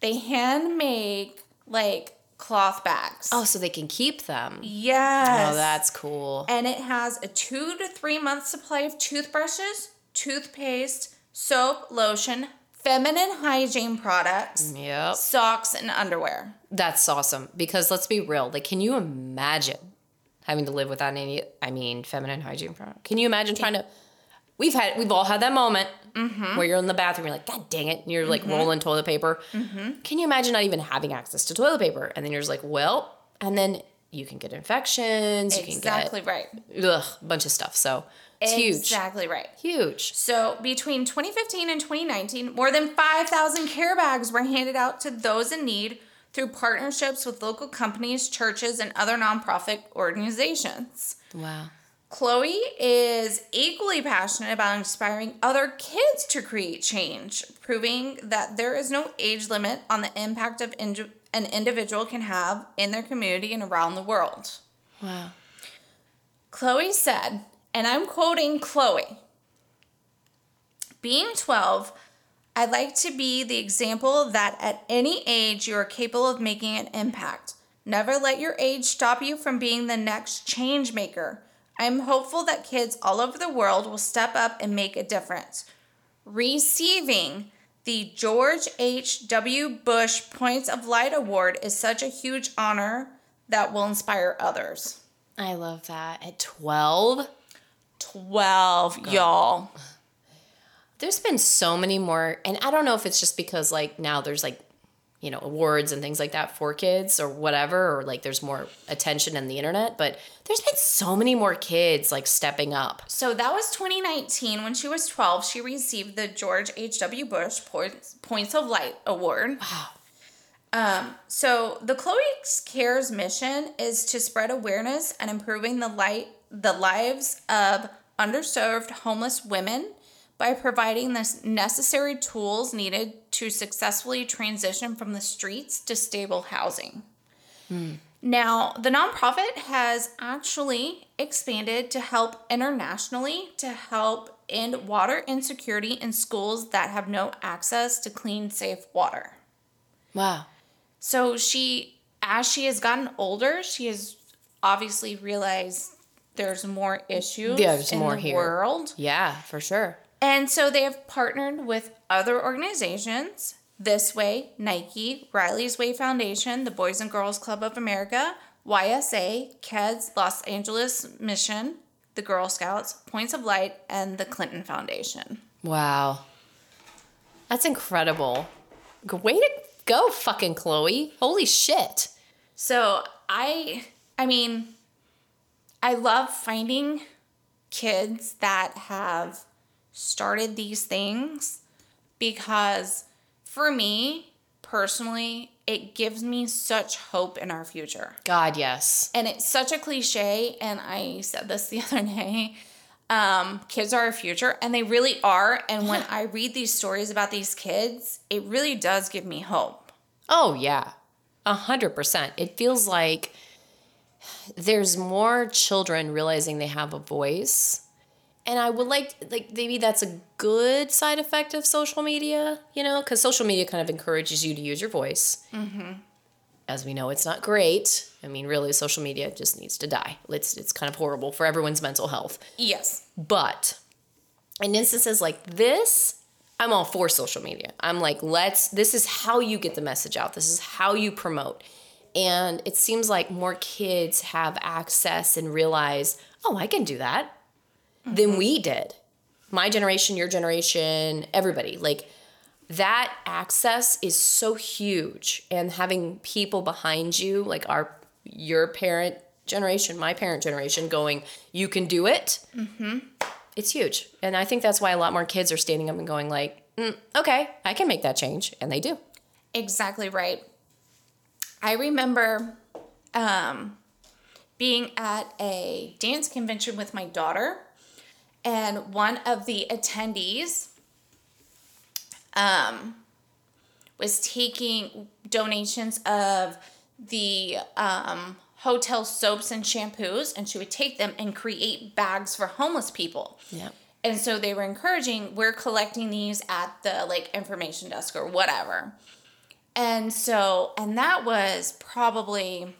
They hand make like cloth bags. Oh, so they can keep them. yes. Oh, that's cool. and it has a two to three month supply of toothbrushes, toothpaste, soap, lotion, feminine hygiene products, Yep. socks, and underwear. That's awesome because let's be real. Like, can you imagine having to live without any? I mean, feminine hygiene product. Can you imagine trying to? We've had, we've all had that moment mm-hmm. where you're in the bathroom, you're like, God dang it, and you're like mm-hmm. rolling toilet paper. Mm-hmm. Can you imagine not even having access to toilet paper? And then you're just like, well, and then you can get infections. You Exactly right. can get ugh, a bunch of stuff. So it's huge, Exactly right. huge. So between 2015 and 2019, more than 5,000 care bags were handed out to those in need through partnerships with local companies, churches, and other nonprofit organizations. Wow. Khloe is equally passionate about inspiring other kids to create change, proving that there is no age limit on the impact of indi- an individual can have in their community and around the world. Wow. Khloe said, and I'm quoting Khloe Being 12, I'd like to be the example that at any age you are capable of making an impact. Never let your age stop you from being the next change maker. I'm hopeful that kids all over the world will step up and make a difference. Receiving the George H.W. Bush Points of Light Award is such a huge honor that will inspire others. I love that. At 12, 12, y'all. there's been so many more and i don't know if it's just because like now there's like you know awards and things like that for kids or whatever or like there's more attention in the internet but there's been so many more kids like stepping up So that was 2019. When she was 12, she received the George H.W. Bush Points, of Light Award. Wow. Um, so the Khloe Kares mission is to spread awareness and improving the light the lives of underserved homeless women by providing the necessary tools needed to successfully transition from the streets to stable housing. Now, the nonprofit has actually expanded to help internationally to help end water insecurity in schools that have no access to clean, safe water. wow So she, as she has gotten older, she has obviously realized there's more issues Yeah, there's in more the here. world. yeah for sure And so they have partnered with other organizations. This Way, Nike, Riley's Way Foundation, the Boys and Girls Club of America, YSA, KEDS, Los Angeles Mission, the Girl Scouts, Points of Light, and the Clinton Foundation. wow. That's incredible. Way to go fucking Khloe. Holy shit. So I I mean I love finding kids that have started these things because for me personally it gives me such hope in our future. god yes And it's such a cliche and I said this the *laughs* other day um, kids are our future and they really are and when *laughs* I read these stories about these kids it really does give me hope. Oh yeah, a hundred percent. It feels like there's more children realizing they have a voice, and I would like like maybe that's a good side effect of social media, you know, because social media kind of encourages you to use your voice. Mm-hmm. As we know, it's not great. I mean, really, social media just needs to die. It's it's kind of horrible for everyone's mental health. Yes. But in instances like this, I'm all for social media. I'm like, let's, this is how you get the message out. This is how you promote. And it seems like more kids have access and realize, oh, I can do that than we did. My generation, your generation, everybody. Like, that access is so huge. And having people behind you, like our, your parent generation, my parent generation, going, you can do it Mhm. it's huge and i think that's why a lot more kids are standing up and going like mm, okay i can make that change and they do Exactly right. I remember um, being at a dance convention with my daughter, and one of the attendees um, was taking donations of the um, hotel soaps and shampoos, and she would take them and create bags for homeless people. yeah And so they were encouraging, we're collecting these at the like information desk or whatever. And so, and that was probably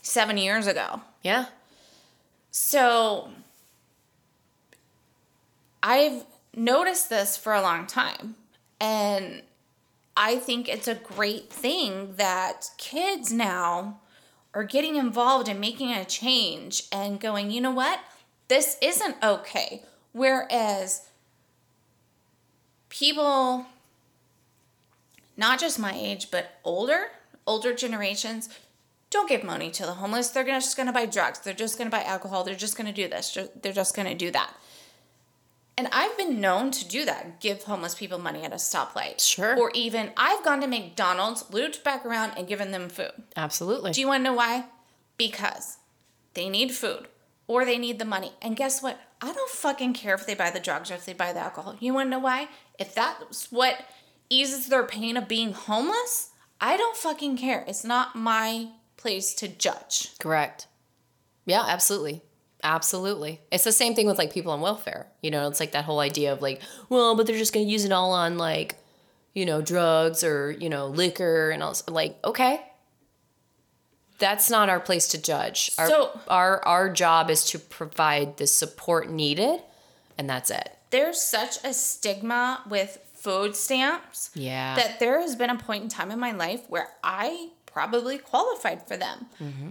seven years ago. yeah So I've noticed this for a long time. And I think it's a great thing that kids now are getting involved and making a change and going, you know what? This isn't okay. Whereas people, not just my age, but older, older generations, don't give money to the homeless. They're gonna, just going to buy drugs. They're just going to buy alcohol. They're just going to do this. They're just going to do that. And I've been known to do that, give homeless people money at a stoplight. Sure. Or even I've gone to McDonald's, looped back around, and given them food. Absolutely. Do you want to know why? Because they need food or they need the money. And guess what? I don't fucking care if they buy the drugs or if they buy the alcohol. You want to know why? If that's what eases their pain of being homeless, I don't fucking care. It's not my place to judge. Correct. Yeah, absolutely. Absolutely. It's the same thing with like people on welfare. You know, it's like that whole idea of like, well, but they're just going to use it all on like, you know, drugs or, you know, liquor and all like, okay. That's not our place to judge. Our, So- our our job is to provide the support needed and that's it. There's such a stigma with food stamps. Yeah. that there has been a point in time in my life where I probably qualified for them,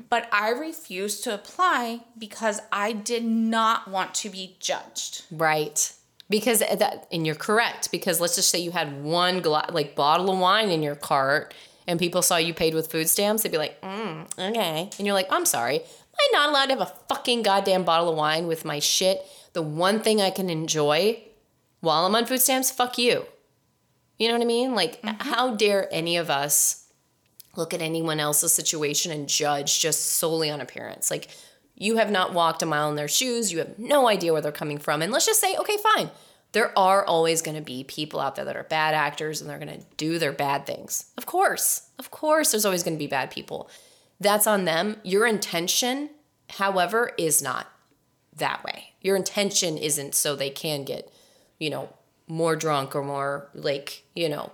but I refused to apply because I did not want to be judged. Right. Because that, and you're correct. Because let's just say you had one gla- like bottle of wine in your cart, and people saw you paid with food stamps, they'd be like, mm, okay, and you're like, I'm sorry, am I not allowed to have a fucking goddamn bottle of wine with my shit? The one thing I can enjoy while I'm on food stamps, fuck you. You know what I mean? Like, how dare any of us look at anyone else's situation and judge just solely on appearance? Like, you have not walked a mile in their shoes. You have no idea where they're coming from. And let's just say, okay, fine. There are always going to be people out there that are bad actors and they're going to do their bad things. Of course. Of course, there's always going to be bad people. That's on them. Your intention, however, is not that way. Your intention isn't so they can get, you know, more drunk or more like, you know,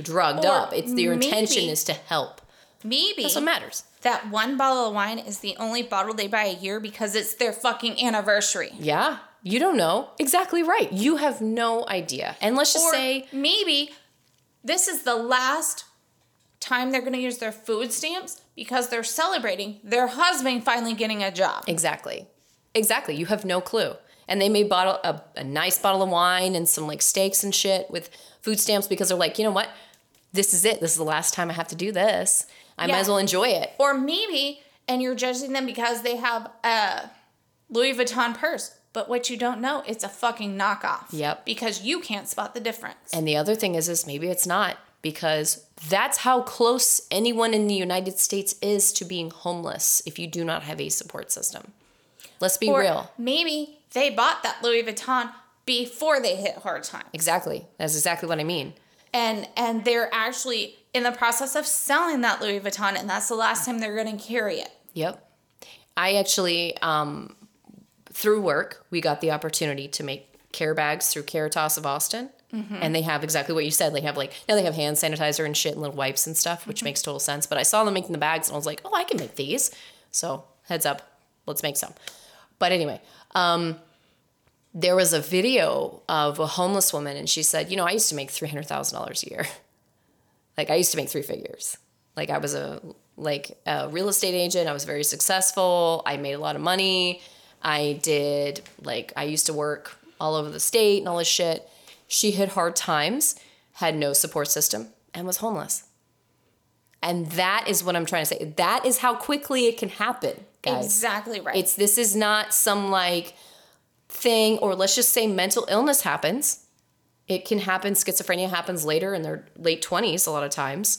drugged Or up. It's your intention is to help. Maybe That's what matters. that one bottle of wine is the only bottle they buy a year because it's their fucking anniversary. Yeah. You don't know. Exactly right. You have no idea. And let's just Or say, maybe this is the last time they're going to use their food stamps because they're celebrating their husband finally getting a job. exactly. Exactly. You have no clue. And they may bottle a, a nice bottle of wine and some like steaks and shit with food stamps because they're like, you know what? This is it. This is the last time I have to do this. I might as well enjoy it. Or maybe, and you're judging them because they have a Louis Vuitton purse. But what you don't know, it's a fucking knockoff. Yep. Because you can't spot the difference. And the other thing is, is maybe it's not because that's how close anyone in the United States is to being homeless if you do not have a support system. Let's be or real. maybe they bought that Louis Vuitton before they hit hard times. Exactly. That's exactly what I mean. And and they're actually in the process of selling that Louis Vuitton, and that's the last time they're gonna carry it. Yep. I actually, um, through work, we got the opportunity to make care bags through Caritas of Austin. And they have exactly what you said. They have like, now they have hand sanitizer and shit and little wipes and stuff, which makes total sense. But I saw them making the bags and I was like, oh, I can make these. So heads up, let's make some. But anyway, um, there was a video of a homeless woman and she said, you know, I used to make $300,000 a year. *laughs* like I used to make three figures. Like I was a like a real estate agent. I was very successful. I made a lot of money. I did like I used to work all over the state and all this shit. She hit hard times, had no support system, and was homeless. And that is what I'm trying to say. That is how quickly it can happen, guys. Exactly right. It's this is not some like thing, or let's just say mental illness happens. It can happen. Schizophrenia happens later in their late 20s, a lot of times.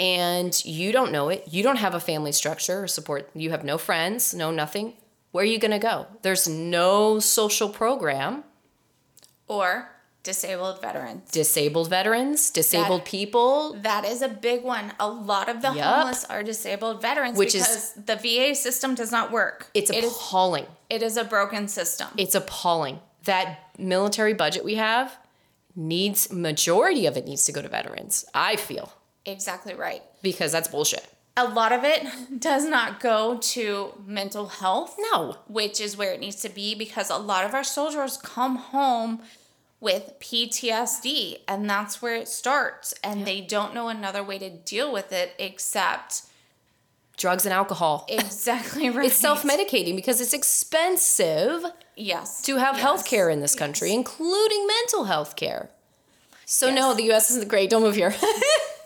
And you don't know it. You don't have a family structure or support. You have no friends, no nothing. Where are you going to go? There's no social program. or disabled veterans. Disabled veterans, disabled That- people. That is a big one. A lot of the Yup. homeless are disabled veterans Which is- the VA system does not work. It's It is- appalling. it is a broken system. It's appalling. That military budget we have needs, majority of it needs to go to veterans, I feel, exactly right. because that's bullshit. A lot of it *laughs* does not go to mental health. No. which is where it needs to be because a lot of our soldiers come home with PTSD, and that's where it starts. And they don't know another way to deal with it except Drugs and alcohol. *laughs* exactly right. It's self medicating because it's expensive Yes. to have yes, health care in this yes. country, including mental health care. So, no, the US isn't great. Don't move here. *laughs*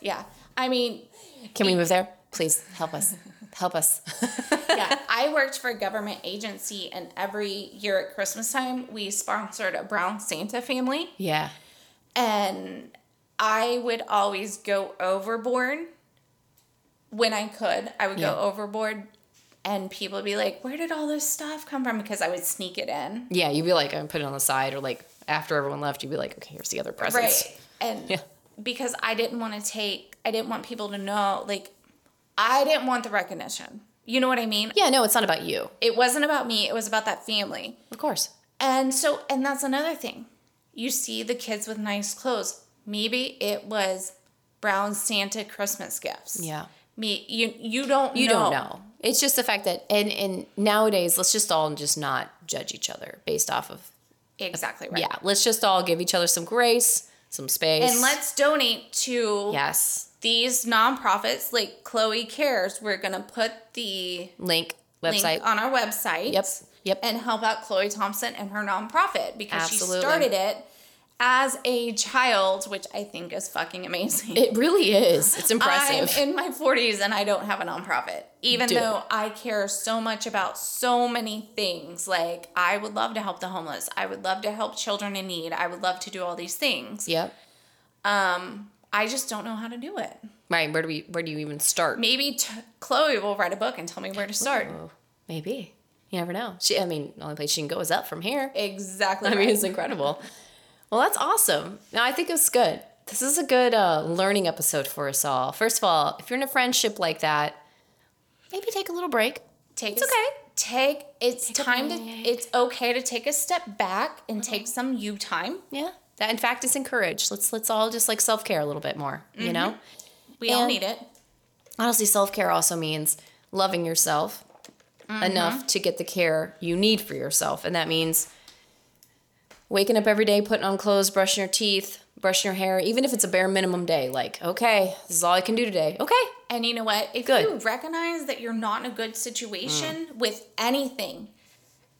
Yeah. I mean, Can we move there? Please help us. Help us. *laughs* yeah, I worked for a government agency, and every year at Christmas time, we sponsored a brown Santa family. yeah. And I would always go overboard when I could. I would Yeah. go overboard, and people would be like, Where did all this stuff come from? Because I would sneak it in. Yeah, you'd be like, I'm put it on the side, or like after everyone left, you'd be like, okay, here's the other presents. Right. And *laughs* Yeah. because I didn't want to take, I didn't want people to know, like, I didn't want the recognition. You know what I mean? Yeah, no, it's not about you. It wasn't about me, it was about that family. Of course. And so, and that's another thing. You see the kids with nice clothes. Maybe it was brown Santa Christmas gifts. Yeah. Me, you, you don't. You know. don't know. It's just the fact that, and and nowadays, let's just all just not judge each other based off of. exactly right. Yeah, let's just all give each other some grace, some space. And let's donate to yes, these nonprofits like Khloe Kares. We're gonna put the link website. link on our website. Yep, yep. And help out Khloe Thompson and her nonprofit because Absolutely. she started it as a child, which I think is fucking amazing. it really is. It's impressive. I'm in my 40s and I don't have a nonprofit, even Dude. though I care so much about so many things. Like, I would love to help the homeless. I would love to help children in need. I would love to do all these things. yep. Um, I just don't know how to do it. Right. Where do we? Where do you even start? Maybe t- Khloe will write a book and tell me where to start. Oh, maybe. You never know. She. I mean, the only place she can go is up from here. Exactly. I mean, it's incredible. Well, that's awesome. No, I think it's good. This is a good uh, learning episode for us all. First of all, if you're in a friendship like that, maybe take a little break. take It's a- okay. Take it's a time to it's okay to take a step back and take some you time. Yeah. That in fact is encouraged. Let's let's all just like self care a little bit more. You mm-hmm. know. We all need it. Honestly, self care also means loving yourself mm-hmm. enough to get the care you need for yourself, and that means waking up every day, putting on clothes, brushing your teeth, brushing your hair, even if it's a bare minimum day. Like, okay, this is all I can do today. Okay. And you know what? If Good. you recognize that you're not in a good situation mm. with anything,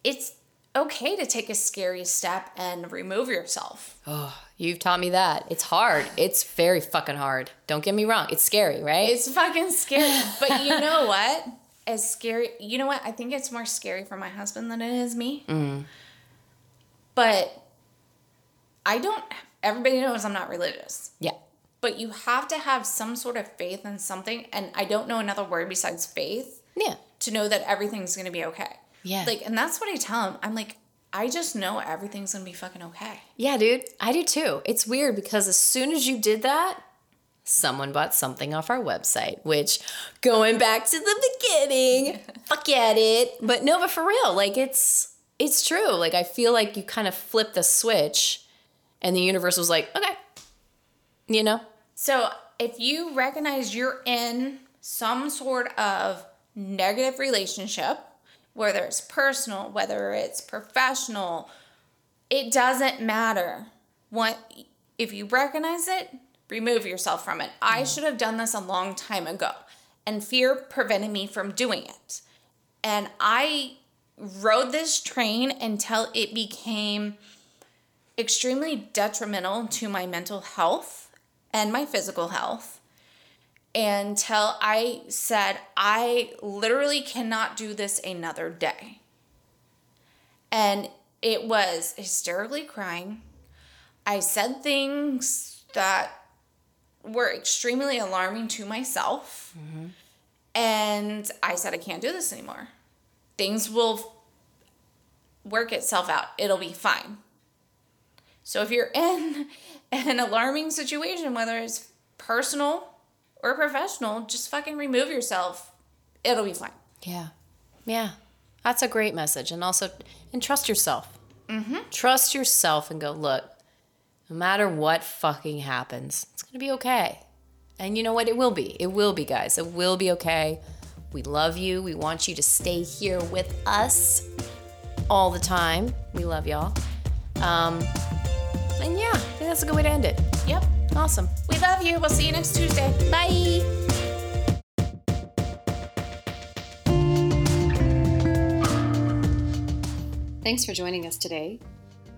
it's okay to take a scary step and remove yourself. Oh, you've taught me that. It's hard. It's very fucking hard. Don't get me wrong. It's scary, right? It's fucking scary. but you know what? As scary, you know what? I think it's more scary for my husband than it is me. Mm. But I don't, everybody knows I'm not religious. yeah. But you have to have some sort of faith in something. And I don't know another word besides faith. Yeah. to know that everything's gonna be okay. Yeah. Like, and that's what I tell him. I'm like, I just know everything's gonna be fucking okay. Yeah, dude. I do too. It's weird because as soon as you did that, someone bought something off our website, which going back to the beginning, *laughs* fuck yeah, it. But no, but for real, like it's it's true. Like I feel like you kind of flipped the switch and the universe was like, okay. You know? So if you recognize you're in some sort of negative relationship, whether it's personal, whether it's professional, it doesn't matter. What if you recognize it, remove yourself from it. I mm-hmm. should have done this a long time ago. And fear prevented me from doing it. And I rode this train until it became extremely detrimental to my mental health and my physical health until I said, I literally cannot do this another day. And it was hysterically crying. I said things that were extremely alarming to myself. Mm-hmm. And I said, I can't do this anymore. Things will work itself out, it'll be fine. So if you're in *laughs* an alarming situation, whether it's personal or professional, just fucking remove yourself. It'll be fine. Yeah. Yeah. That's a great message. And also, and trust yourself. Mm-hmm. Trust yourself and go, look, no matter what fucking happens, it's going to be okay. And you know what? It will be. It will be, guys. It will be okay. We love you. We want you to stay here with us all the time. We love y'all. Um, And yeah, I think that's a good way to end it. Yep. Awesome. We love you. We'll see you next Tuesday. Bye. Thanks for joining us today.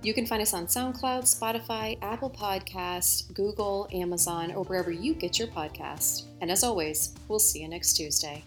You can find us on SoundCloud, Spotify, Apple Podcasts, Google, Amazon, or wherever you get your podcast. And as always, we'll see you next Tuesday.